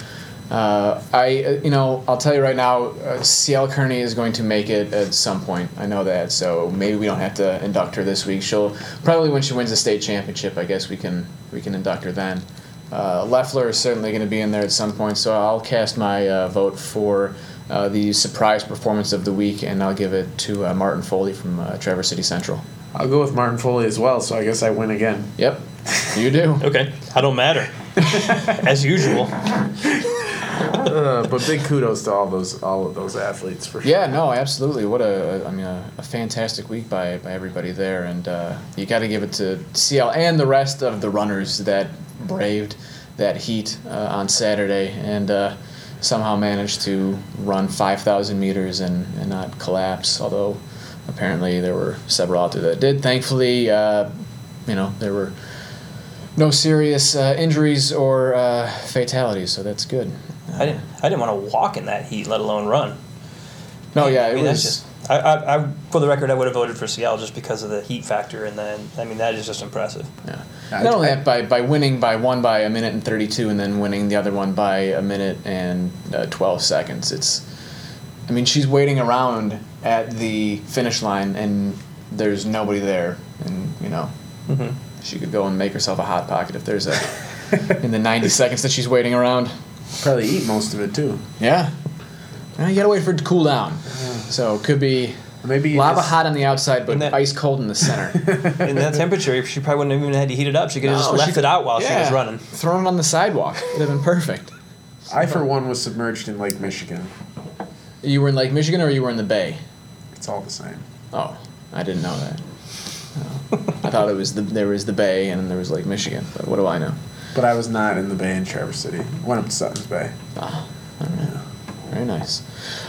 Uh, I, uh, you know, I'll tell you right now, uh, Sielle Kearney is going to make it at some point. I know that, so maybe we don't have to induct her this week. She'll probably when she wins the state championship. I guess we can we can induct her then. Uh, Lefler is certainly going to be in there at some point, so I'll cast my uh, vote for uh, the surprise performance of the week, and I'll give it to uh, Martin Foley from uh, Traverse City Central. I'll go with Martin Foley as well, so I guess I win again. Yep, you do. [laughs] Okay, I don't matter. [laughs] As usual. Uh, but big kudos to all those all of those athletes for sure. Yeah, no, absolutely. What a, I mean, a, a fantastic week by, by everybody there, and uh, you got to give it to Sielle and the rest of the runners that braved that heat uh, on Saturday and uh, somehow managed to run 5,000 meters and, and not collapse. Although apparently there were several out there that did. Thankfully, uh, you know, there were no serious uh, injuries or uh, fatalities, so that's good. I didn't. I didn't want to walk in that heat, let alone run. No, yeah, I it mean, was. that's just I, I, I, for the record, I would have voted for Sielle just because of the heat factor, and then I mean that is just impressive. Yeah. I- Not only that, by, by winning by one by a minute and 32 and then winning the other one by a minute and uh, 12 seconds. It's, I mean, she's waiting around at the finish line and there's nobody there. And, you know, Mm-hmm. she could go and make herself a hot pocket if there's a, in the 90 seconds that she's waiting around. Probably eat most of it too. Yeah. Well, you gotta wait for it to cool down. So it could be Maybe lava just- hot on the outside, but that- ice cold in the center. [laughs] In that temperature, she probably wouldn't have even had to heat it up. She could have just left she- it out while she was running. Thrown it on the sidewalk. It'd have been perfect. I for one was submerged in Lake Michigan. You were in Lake Michigan or you were in the Bay? It's all the same. Oh, I didn't know that. Oh. I thought it was the there was the Bay and then there was Lake Michigan, but what do I know? But I was not in the Bay in Traverse City. Went up to Sutton's Bay. Ah, all right. Very nice.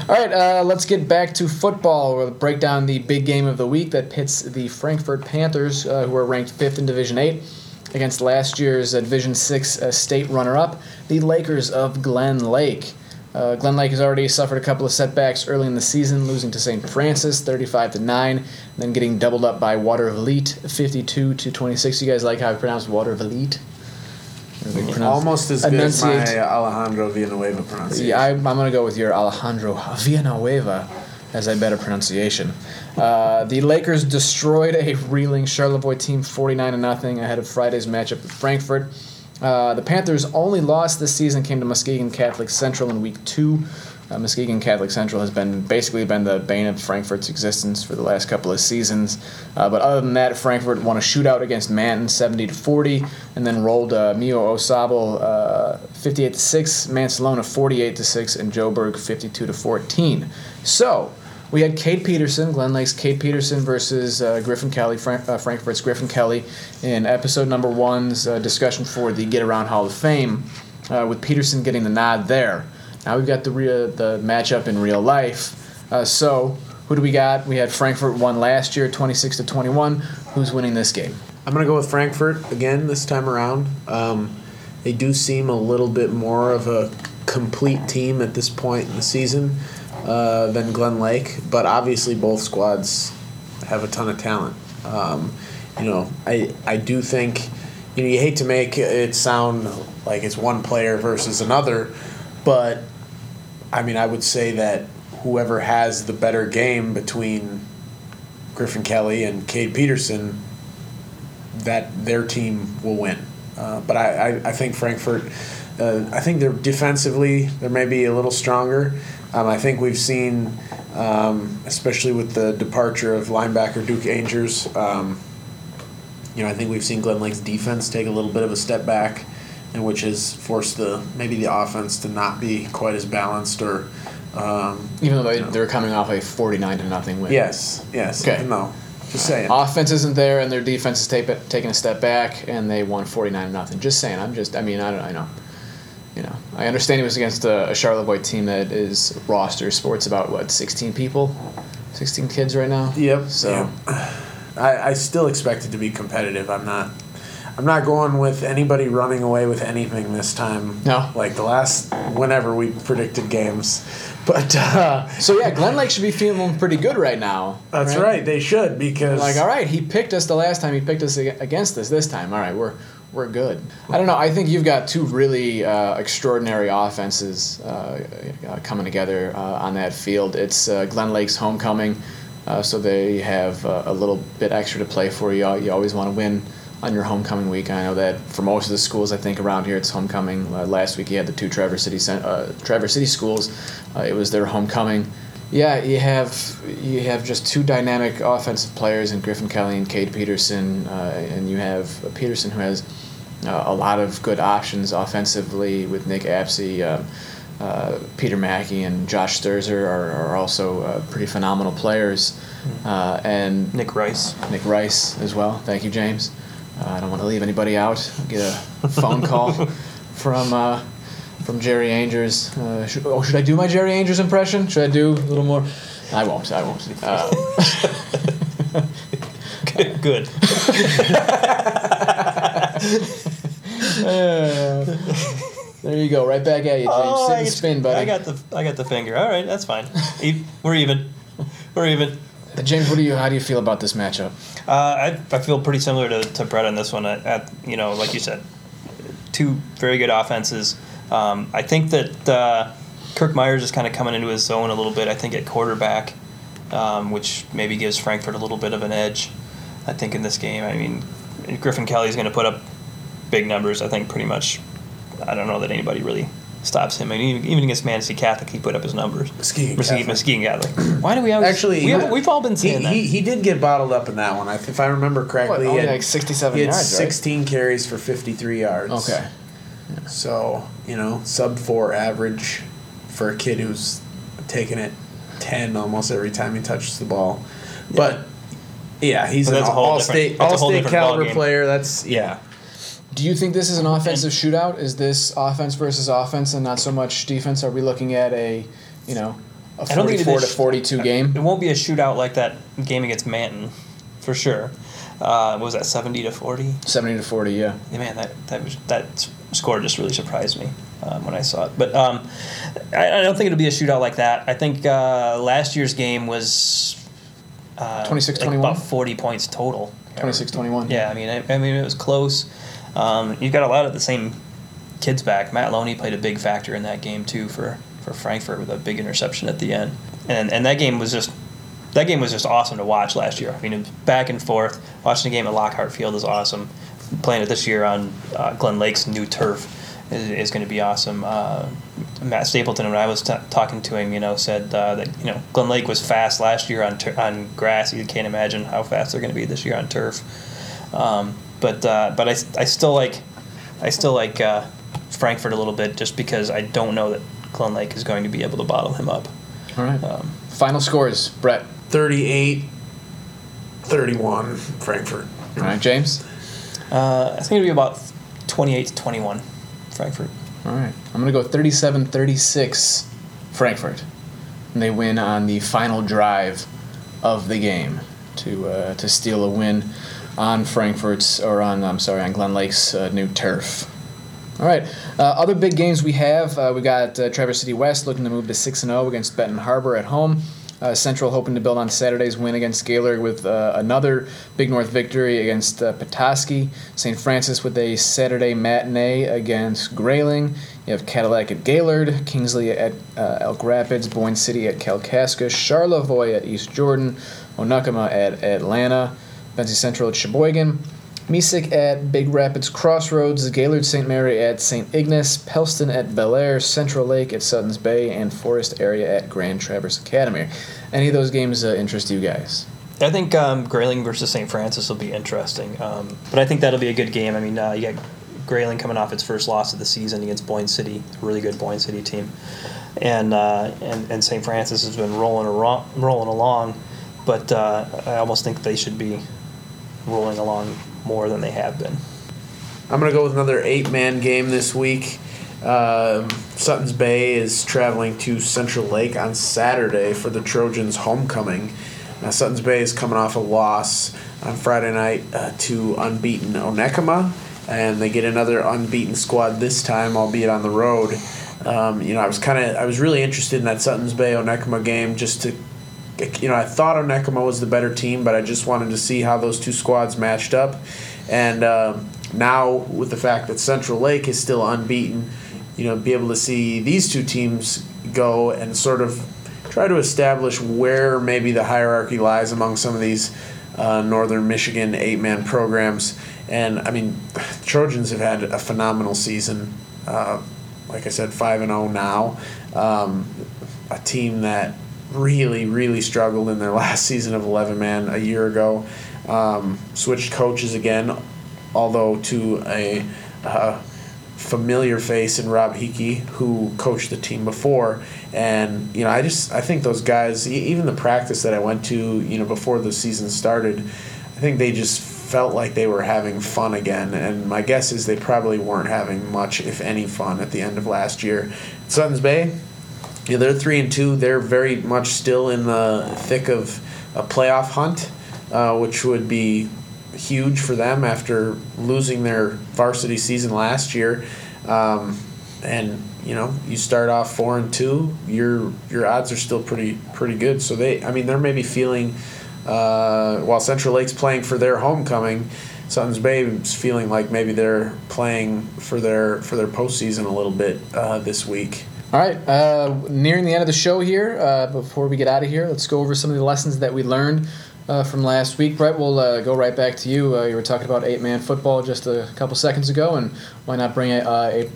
All right, uh, let's get back to football. We'll break down the big game of the week that pits the Frankfort Panthers, uh, who are ranked fifth in Division Eight, against last year's uh, Division Six uh, state runner-up, the Lakers of Glen Lake. Uh, Glen Lake has already suffered a couple of setbacks early in the season, losing to St. Francis 35 to 9, then getting doubled up by Watervliet 52 to 26. You guys like how I pronounce Watervliet? Almost as good as my Enunciate. Alejandro Villanueva pronunciation. Yeah, I, I'm going to go with your Alejandro Villanueva as a better pronunciation. Uh, the Lakers destroyed a reeling Charlevoix team 49 to nothing ahead of Friday's matchup with Frankfort. Uh, the Panthers' only loss this season came to Muskegon Catholic Central in Week Two. Uh, Muskegon Catholic Central has been basically been the bane of Frankfort's existence for the last couple of seasons. Uh, but other than that, Frankfort won a shootout against Manton, 70 to 40, and then rolled uh, Mio AuSable uh, 58 to 6, Mancelona 48 to 6, and Joburg 52 to 14. So we had Cade Peterson, Glen Lake's Cade Peterson versus uh, Griffin Kelly, Frank, uh, Frankfort's Griffin Kelly, in episode number one's uh, discussion for the Get Around Hall of Fame, uh, with Peterson getting the nod there. Now we've got the real, the matchup in real life. Uh, so who do we got? We had Frankfort won last year, 26 to 21. Who's winning this game? I'm to go with Frankfort again this time around. Um, they do seem a little bit more of a complete team at this point in the season uh, than Glen Lake, but obviously both squads have a ton of talent. Um, you know, I I do think you know you hate to make it sound like it's one player versus another, but I mean I would say that whoever has the better game between Griffin Kelly and Cade Peterson that their team will win. Uh, but I, I, I think Frankfort, uh, I think they're defensively, they're maybe a little stronger. Um, I think we've seen, um, especially with the departure of linebacker Duke Angers, um, you know, I think we've seen Glen Lake's defense take a little bit of a step back, and which has forced the maybe the offense to not be quite as balanced or. Um, Even though they, they're coming off a 49 to nothing win. yes, yes. Okay. No, just saying. Offense isn't there, and their defense is tape, taking a step back, and they won 49 to nothing. Just saying. I'm just. I mean, I don't. I know. You know, I understand it was against a, a Charlevoix team that is roster sports about what 16 people, 16 kids right now. Yep. So yep. [sighs] I, I still expect it to be competitive. I'm not. I'm not going with anybody running away with anything this time. No. Like the last whenever we predicted games, but uh, so yeah, Glen Lake should be feeling pretty good right now. that's right. They should because Like, all right, he picked us the last time. He picked us against us this time. All right, we're we're good. I don't know. I think you've got two really uh, extraordinary offenses uh, uh, coming together uh, on that field. It's uh, Glen Lake's homecoming, uh, so they have uh, a little bit extra to play for. You you always want to win on your homecoming week. I know that for most of the schools, I think around here it's homecoming. Uh, last week you had the two Traverse City uh, Traverse City schools. Uh, it was their homecoming. Yeah, you have you have just two dynamic offensive players in Griffin Kelly and Cade Peterson, uh, and you have Peterson who has uh, a lot of good options offensively with Nick Apsey. Uh, uh, Peter Mackey and Josh Sturzer are, are also uh, pretty phenomenal players, uh, and Nick Rice. Nick Rice as well. Thank you, James. Uh, I don't want to leave anybody out. I'll get a phone call [laughs] from uh, from Jerry Angers. Uh, should, oh, should I do my Jerry Angers impression? Should I do a little more? I won't. I won't. Uh, [laughs] Good. uh, [laughs] there you go. Right back at you, James. Sit Oh, I and spin, buddy. I got the I got the finger. All right, that's fine. We're even. We're even. Uh, James, what do you? How do you feel about this matchup? Uh, I, I feel pretty similar to, to Brett on this one. At, at you know, like you said, two very good offenses. Um, I think that uh, Kirk Myers is kind of coming into his zone a little bit. I think at quarterback, um, which maybe gives Frankfort a little bit of an edge. I think in this game. I mean, Griffin Kelly is going to put up big numbers. I think pretty much. I don't know that anybody really stops him. I mean, even against Manistee Catholic, he put up his numbers. Muskegon Muskegon, Catholic. Muskegon Catholic. Why do we always Actually, We he- have, we've all been He, saying that. he, he did get bottled up in that one. I- If I remember correctly, What, he had, like 67 he had yards, right? 16 carries for 53 yards. Okay. So, you know, sub four average for a kid who's taking it 10 almost every time he touches the ball. But, yeah, he's But an that's a whole all different- state, that's all-state different caliber player. That's, yeah. Do you think this is an offensive shootout? Is this offense versus offense and not so much defense? Are we looking at a, you know, a I don't think it 44 to is- 42 game? It won't be a shootout like that game against Manton, for sure. Uh, what was that seventy to forty? 70 to 40, yeah. Yeah, man, that that was that score just really surprised me um, when I saw it. But um, I, I don't think it'll be a shootout like that. I think uh, last year's game was uh, 26-21? like about forty points total. 26 21. Yeah, I mean, I, I mean, it was close. Um, you've got a lot of the same kids back. Matt Loney played a big factor in that game too for, for Frankfort with a big interception at the end, and and that game was just that game was just awesome to watch last year. I mean, back and forth. Watching the game at Lockhart Field is awesome. Playing it this year on uh, Glen Lake's new turf is, is going to be awesome. Uh, Matt Stapleton, when I was t- talking to him, you know, said uh, that you know Glen Lake was fast last year on on grass. You can't imagine how fast they're going to be this year on turf. Um, but uh, but I, I still like I still like uh, Frankfort a little bit just because I don't know that Glen Lake is going to be able to bottle him up. All right. Um, Final scores, Brett. 38 31 Frankfort. All right, James. uh, I think it'll be about twenty-eight to twenty-one, Frankfort. All right. I'm going to go 37 36 Frankfurt. And they win on the final drive of the game to, uh, to steal a win on Frankfort's, or on, I'm sorry, on Glen Lake's uh, new turf. All right. Uh, other big games we have uh, we got uh, Traverse City West looking to move to 6 and 0 against Benton Harbor at home. Uh, Central hoping to build on Saturday's win against Gaylord with uh, another Big North victory against Petoskey. St. Francis with a Saturday matinee against Grayling. You have Cadillac at Gaylord, Kingsley at Elk Rapids, Boyne City at Kalkaska, Charlevoix at East Jordan, Onekama at Atlanta, Benzie Central at Cheboygan. Mesick at Big Rapids Crossroads, Gaylord St. Mary at St. Ignace, Pellston at Bellaire, Central Lake at Sutton's Bay, and Forest Area at Grand Traverse Academy. Any of those games uh, interest you guys? I think um, Grayling versus St. Francis will be interesting, um, but I think that'll be a good game. I mean, uh, you got Grayling coming off its first loss of the season against Boyne City, a really good Boyne City team, and uh, and, and St. Francis has been rolling rolling along, but uh, I almost think they should be rolling along more than they have been. I'm going to go with another eight man game this week. Um, Sutton's Bay is traveling to Central Lake on Saturday for the Trojans' homecoming. Now, Sutton's Bay is coming off a loss on Friday night uh, to unbeaten Onekama, and they get another unbeaten squad this time, albeit on the road. Um, you know, I was kind of, I was really interested in that Sutton's Bay Onekama game just to you know, I thought Onekama was the better team, but I just wanted to see how those two squads matched up. And um, now, with the fact that Central Lake is still unbeaten, you know, be able to see these two teams go and sort of try to establish where maybe the hierarchy lies among some of these uh, Northern Michigan eight man programs. And I mean, [sighs] Trojans have had a phenomenal season. Uh, like I said, 5 and 0 now. Um, a team that really, really struggled in their [laughs] last season of 11 man a year ago. Um, switched coaches again, although to a uh, familiar face in Rob Hickey, who coached the team before. And, you know, I just, I think those guys, even the practice that I went to, you know, before the season started, I think they just felt like they were having fun again. And my guess is they probably weren't having much, if any, fun at the end of last year. Suns Bay, yeah, they're three and two. They're very much still in the thick of a playoff hunt, uh, which would be huge for them after losing their varsity season last year. Um, and you know you start off four and two, your your odds are still pretty pretty good. So they, I mean, they're maybe feeling uh, while Central Lake's playing for their homecoming. Sutton's Bay is feeling like maybe they're playing for their for their postseason a little bit uh, this week. All right, uh, nearing the end of the show here. Uh, before we get out of here, let's go over some of the lessons that we learned uh, from last week. Brett, we'll uh, go right back to you. Uh, you were talking about eight man football just a couple seconds ago, and why not bring uh, eight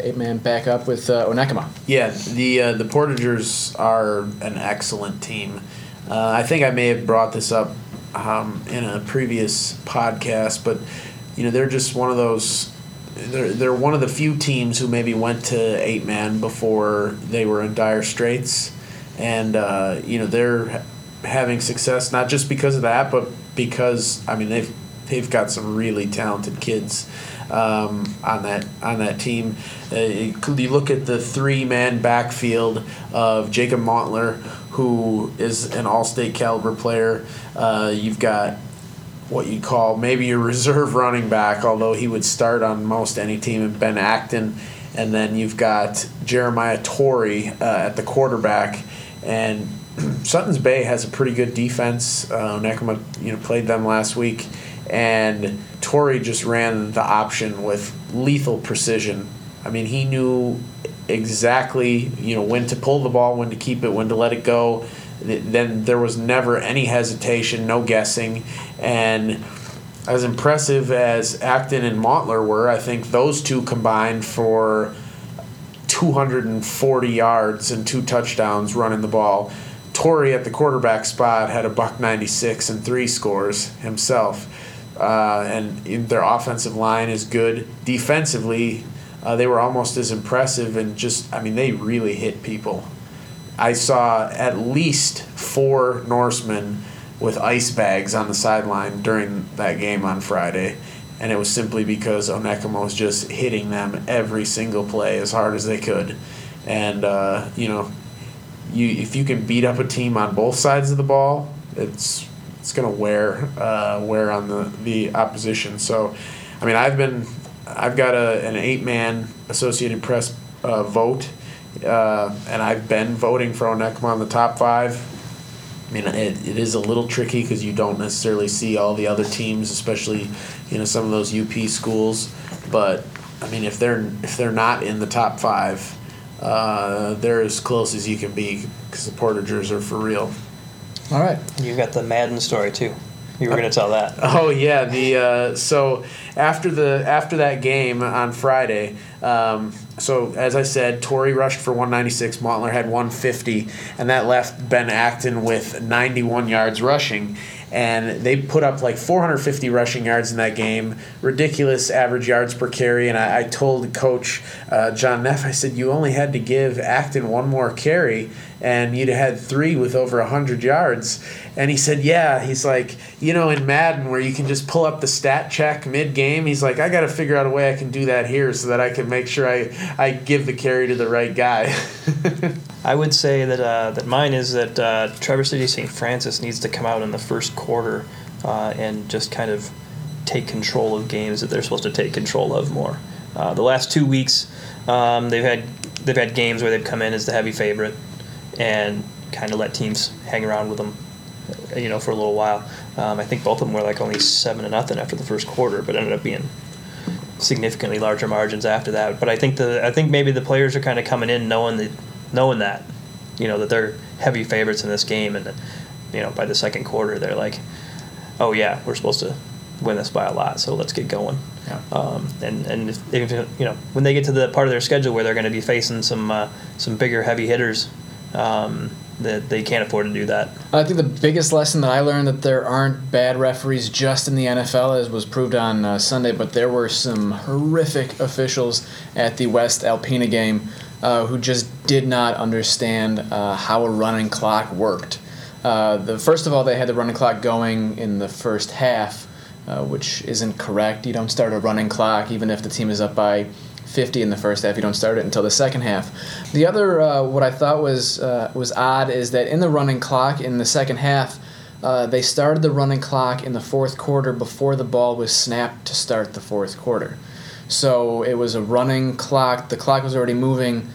eight man back up with Onekama? Yeah, the the Portagers are an excellent team. I think I may have brought this up um, in a previous podcast, but you know they're just one of those they're, they're one of the few teams who maybe went to eight man before they were in dire straits, and uh, you know they're having success not just because of that, but because I mean they've they've got some really talented kids um, on that on that team. Uh, you look at the three man backfield of Jacob Montler, who is an all state caliber player. Uh, you've got what you call maybe your reserve running back, although he would start on most any team, and Ben Acton. And then you've got Jeremiah Torrey uh, at the quarterback. And [clears throat] Sutton's Bay has a pretty good defense. Uh, Nekema, you know, played them last week. And Torrey just ran the option with lethal precision. I mean, he knew exactly, you know, when to pull the ball, when to keep it, when to let it go then there was never any hesitation, no guessing, and as impressive as Acton and Montler were, I think those two combined for 240 yards and two touchdowns running the ball. Torrey at the quarterback spot had a buck 96 and three scores himself. Uh, and their offensive line is good. Defensively, uh, they were almost as impressive and just, I mean, they really hit people. I saw at least four Norsemen with ice bags on the sideline during that game on Friday. And it was simply because Onekama was just hitting them every single play as hard as they could. And, uh, you know, you if you can beat up a team on both sides of the ball, it's it's going to wear uh, wear on the, the opposition. So, I mean, I've been I've got a, an eight man Associated Press uh, vote uh, and I've been voting for Onekama on the top five. I mean, it, it is a little tricky because you don't necessarily see all the other teams, especially you know some of those UP schools. But I mean, if they're if they're not in the top five, uh, they're as close as you can be because the Portagers are for real. All right, you got the Madden story too. You were going to tell that. [laughs] Oh yeah, the uh, so after the after that game on Friday, um, so as I said, Torrey rushed for 196, Montler had 150, and that left Ben Acton with 91 yards rushing and they put up like 450 rushing yards in that game, ridiculous average yards per carry. And I, I told Coach uh, John Neff, I said, you only had to give Acton one more carry, and you'd have had three with over 100 yards. And he said, yeah. He's like, you know, in Madden where you can just pull up the stat check mid game, he's like, I got to figure out a way I can do that here so that I can make sure I, I give the carry to the right guy. [laughs] I would say that uh, that mine is that uh, Traverse City St. Francis needs to come out in the first quarter uh, and just kind of take control of games that they're supposed to take control of more. Uh, the last two weeks, um, they've had they've had games where they've come in as the heavy favorite and kind of let teams hang around with them, uh, you know, for a little while. Um, I think both of them were like only seven to nothing after the first quarter, but ended up being significantly larger margins after that. But I think the I think maybe the players are kind of coming in knowing that knowing that, you know, that they're heavy favorites in this game, and you know, by the second quarter they're like, oh yeah, we're supposed to win this by a lot, so let's get going. Yeah. Um, and and if, if, you know when they get to the part of their schedule where they're going to be facing some uh, some bigger heavy hitters, um, that they can't afford to do that. I think the biggest lesson that I learned that there aren't bad referees just in the NFL, as was proved on uh, Sunday, but there were some horrific officials at the West Alpena game uh, who just did not understand uh, how a running clock worked. Uh, the first of all, they had the running clock going in the first half, uh, which isn't correct. You don't start a running clock even if the team is up by 50 in the first half. You don't start it until the second half. The other, uh, what I thought was uh, was odd, is that in the running clock in the second half. they started the running clock in the fourth quarter before the ball was snapped to start the fourth quarter. So it was a running clock. The clock was already moving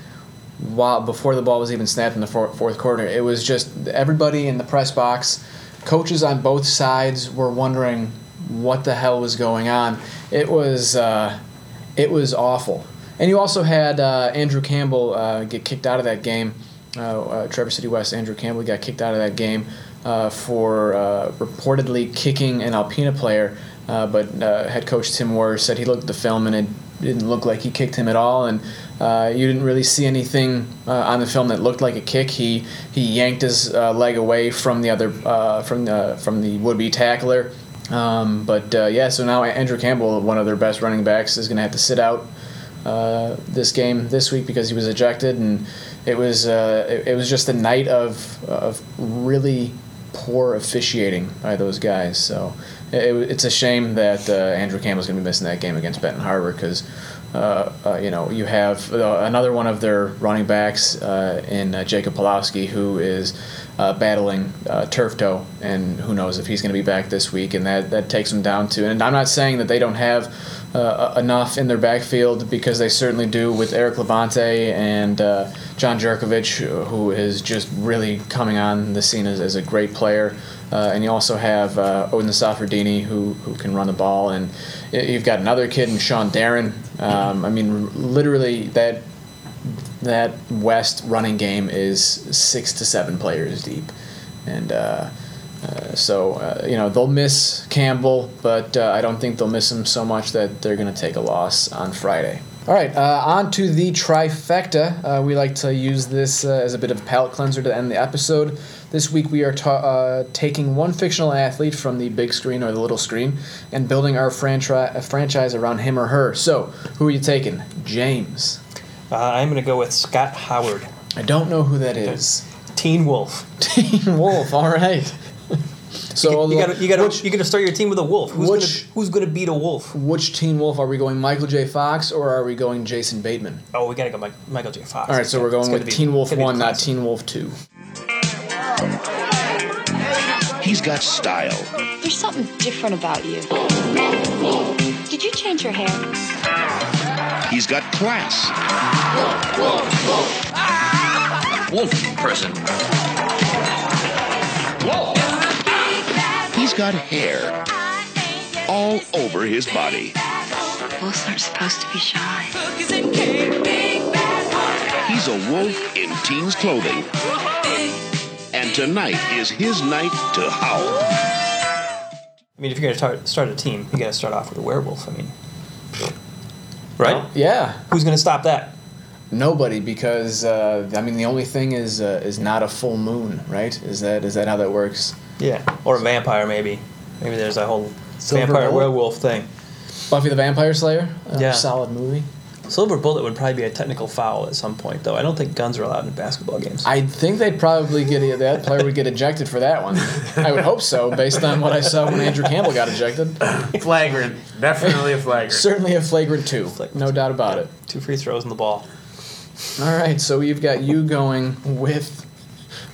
while before the ball was even snapped in the four, fourth quarter. It was just everybody in the press box, coaches on both sides were wondering what the hell was going on. It was uh, it was awful. And you also had uh, Andrew Campbell uh, get kicked out of that game. Uh, uh, Traverse City West Andrew Campbell got kicked out of that game uh, for reportedly kicking an Alpena player. Uh, but uh, head coach Tim Moore said he looked at the film and it didn't look like he kicked him at all. And uh, you didn't really see anything uh, on the film that looked like a kick. He he yanked his uh, leg away from the other uh, from the from the would be tackler. Um, but yeah, so now Andrew Campbell, one of their best running backs, is going to have to sit out this game this week because he was ejected, and it was it, it was just a night of of really poor officiating by those guys. So it, it's a shame that uh, Andrew Campbell's going to be missing that game against Benton Harbor because. Uh, uh, you know, you have uh, another one of their running backs uh, in uh, Jacob Pulowski, who is battling turf toe, and who knows if he's going to be back this week, and that, that takes them down to. And I'm not saying that they don't have enough in their backfield because they certainly do with Eric Levante and John Jerkovich, who is just really coming on the scene as, as a great player. Uh, and you also have uh, Odin Safardini, who, who can run the ball, and you've got another kid in Sean Darren. Um, I mean, literally that that West running game is six to seven players deep, and uh, uh, so uh, you know they'll miss Campbell, but uh, I don't think they'll miss him so much that they're going to take a loss on Friday. All right, uh, on to the trifecta. Uh, we like to use this uh, as a bit of a palate cleanser to end the episode. This week we are ta- uh, taking one fictional athlete from the big screen or the little screen and building our franchi- franchise around him or her. So, who are you taking? James. Uh, I'm going to go with Scott Howard, I don't know who that is. Teen Wolf. [laughs] Teen Wolf. All right. So you got you got which, you got to start your team with a wolf. Who's which- gonna Who's going to beat a wolf? which Teen Wolf are we going? Michael J. Fox or are we going Jason Bateman? Oh, we got to go Mike, Michael J. Fox. All right, so we're going with be- Teen Wolf it's gonna be One, not classic. Teen Wolf Two. He's got style. There's something different about you. Did you change your hair? He's got class. Wolf wolf, wolf. Ah! wolf person. He's got hair all over his body. Wolves aren't supposed to be shy. He's a wolf in teen's clothing. And tonight is his night to howl. I mean, if you're going to start, start a team, you got to start off with a werewolf. I mean, right? Yeah, Who's going to stop that? nobody because uh, I mean the only thing is uh, is not a full moon, right? Is that is that how that works? Yeah, or a vampire maybe. Maybe there's a whole Silver vampire Bullet? werewolf thing. Buffy the Vampire Slayer. Uh, Yeah. solid movie. Silver bullet would probably be a technical foul at some point, though. I don't think guns are allowed in basketball games. I think they'd probably get that player would get ejected for that one. I would hope so, based on what I saw when Andrew Campbell got ejected. [laughs] Flagrant. Definitely a flagrant. Certainly a flagrant two, Flagrant no doubt about it. Two free throws in the ball. All right, so we've got you going with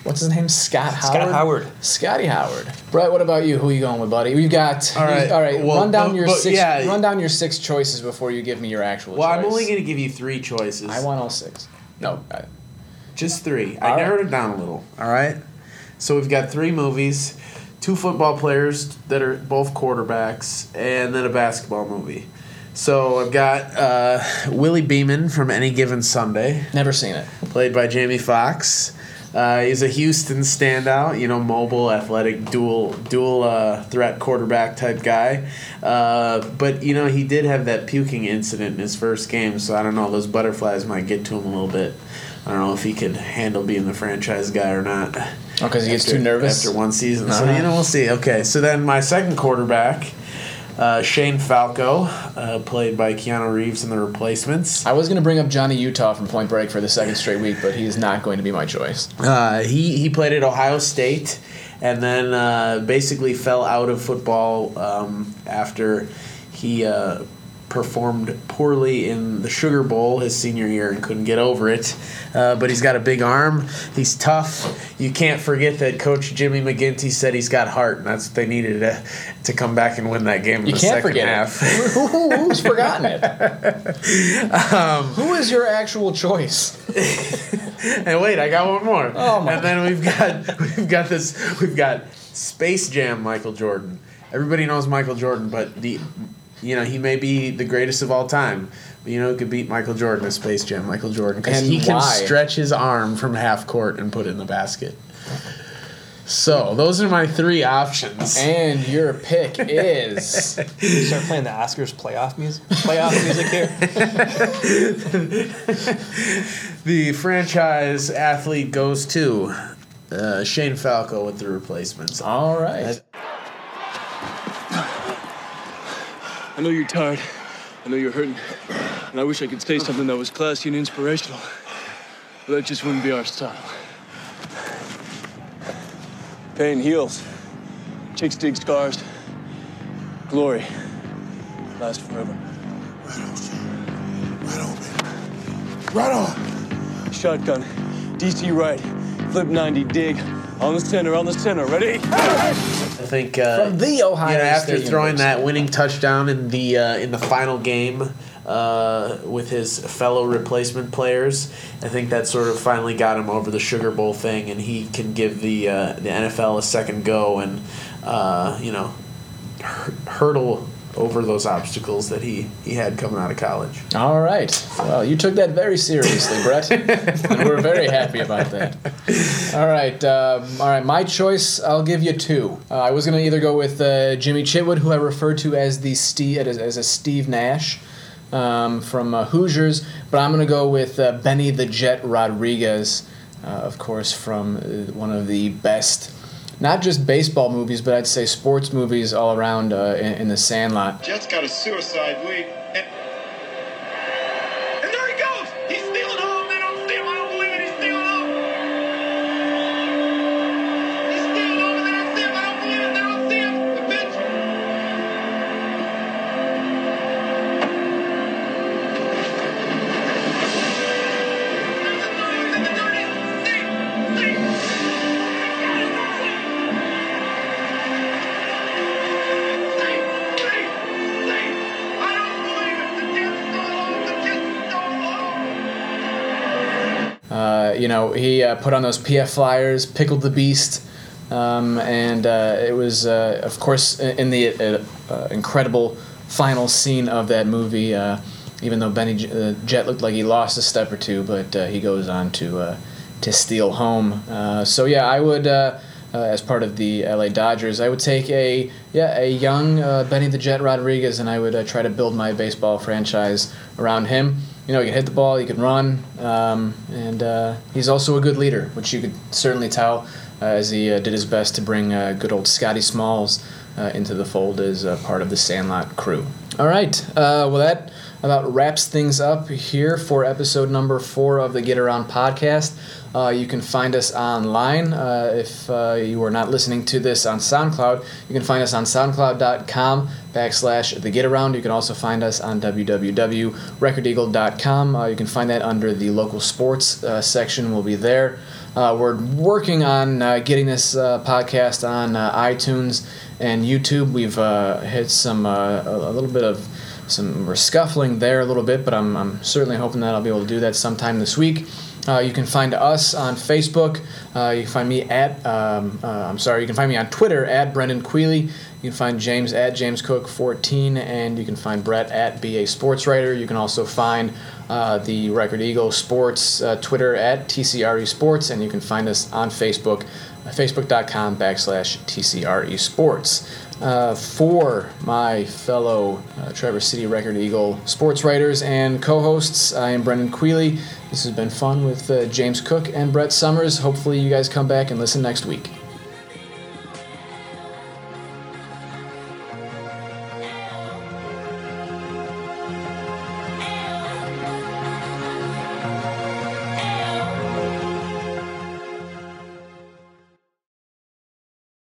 what's his name? Scott Howard. Scott Howard. Scotty Howard. Brett, what about you? Who are you going with, buddy? We've got. All right, All right. well, run down but- your but, six. yeah. Run down your six choices before you give me your actual. Well, I'm only going to give you three choices. I want all six. No. I, Just three. I All right. narrowed it down a little. All right. So we've got three movies, two football players that are both quarterbacks, and then a basketball movie. So I've got uh, Willie Beamen from Any Given Sunday, never seen it. played by Jamie Foxx. Uh, he's a Houston standout, you know, mobile, athletic, dual dual uh, threat quarterback type guy. Uh, but you know, he did have that puking incident in his first game, so I don't know. Those butterflies might get to him a little bit. I don't know if he could handle being the franchise guy or not. Oh, 'cause he gets After- too nervous? after one season. So Uh-huh. you know, we'll see. Okay, so then my second quarterback. Uh, Shane Falco, uh, played by Keanu Reeves in The Replacements. I was going to bring up Johnny Utah from Point Break for the second straight week, but he is not going to be my choice. Uh, he he played at Ohio State, and then uh, basically fell out of football um, after he uh, performed poorly in the Sugar Bowl his senior year and couldn't get over it. Uh, but he's got a big arm. He's tough. You can't forget that Coach Jimmy McGinty said he's got heart, and that's what they needed to, to come back and win that game in You the can't second forget half. who- who's [laughs] forgotten it? Um, Who is your actual choice? [laughs] And wait, I got one more. Oh, my. And then we've got [laughs] we've got this we've got Space Jam Michael Jordan. Everybody knows Michael Jordan, but the you know, he may be the greatest of all time. But you know who could beat Michael Jordan is Space Jam Michael Jordan because he can why? stretch his arm from half court and put it in the basket. So those are my three options. And your pick [laughs] is. Start playing the Oscars playoff music. Playoff music here. [laughs] The franchise athlete goes to uh, Shane Falco with the replacements. All right. I know you're tired. I know you're hurting. And I wish I could say something that was classy and inspirational. But that just wouldn't be our style. Pain heals. Chicks dig scars. Glory lasts forever. Right on, baby. Right on. Shotgun. DC right. Flip 90. Dig. On the center. On the center. Ready? I think uh, From the Ohio you know, after State throwing University. that winning touchdown in the uh, in the final game uh, with his fellow replacement players, I think that sort of finally got him over the Sugar Bowl thing, and he can give the uh, the NFL a second go and uh, you know hurdle over those obstacles that he, he had coming out of college. All right. Well, you took that very seriously, Brett. [laughs] and we're very happy about that. All right. Um, all right. My choice, I'll give you two. Uh, I was going to either go with uh, Jimmy Chitwood, who I refer to as the Steve, as, as a Steve Nash um, from uh, Hoosiers, but I'm going to go with uh, Benny the Jet Rodriguez, uh, of course, from uh, one of the best. Not just baseball movies, but I'd say sports movies all around uh, in, in the Sandlot. Jet's got a suicide lead. He uh, put on those PF flyers, pickled the beast, um, and uh, it was, uh, of course, in the uh, uh, incredible final scene of that movie. Uh, even though Benny J- Jet looked like he lost a step or two, but he goes on to to steal home. So yeah, I would. As part of the LA Dodgers, I would take a yeah a young Benny the Jet Rodriguez, and I would try to build my baseball franchise around him. You know, he can hit the ball, he can run, um, and uh, he's also a good leader, which you could certainly tell uh, as he uh, did his best to bring uh, good old Scotty Smalls uh, into the fold as part of the Sandlot crew. All right, uh, well that about wraps things up here for episode number four of the Get Around podcast. Uh, you can find us online. Uh, if uh, you are not listening to this on SoundCloud, you can find us on soundcloud.com backslash the Get Around. You can also find us on www.recordeagle.com. Uh, you can find that under the local sports uh, section. We'll be there. Uh, we're working on getting this podcast on iTunes and YouTube. We've hit some a little bit of some we're scuffling there a little bit, but I'm, I'm certainly hoping that I'll be able to do that sometime this week. Uh, you can find us on Facebook. Uh, you can find me at um, uh, I'm sorry. You can find me on Twitter at Brendan Quealy. You can find James at James Cook 14, and you can find Brett at BA Sports Writer. You can also find uh, the Record Eagle Sports uh, Twitter at TCRE Sports, and you can find us on Facebook, uh, facebook.com backslash TCRE Sports. Uh, for my fellow uh, Traverse City Record Eagle sports writers and co hosts, I am Brendan Quealy. This has been fun with uh, James Cook and Brett Sommers. Hopefully, you guys come back and listen next week.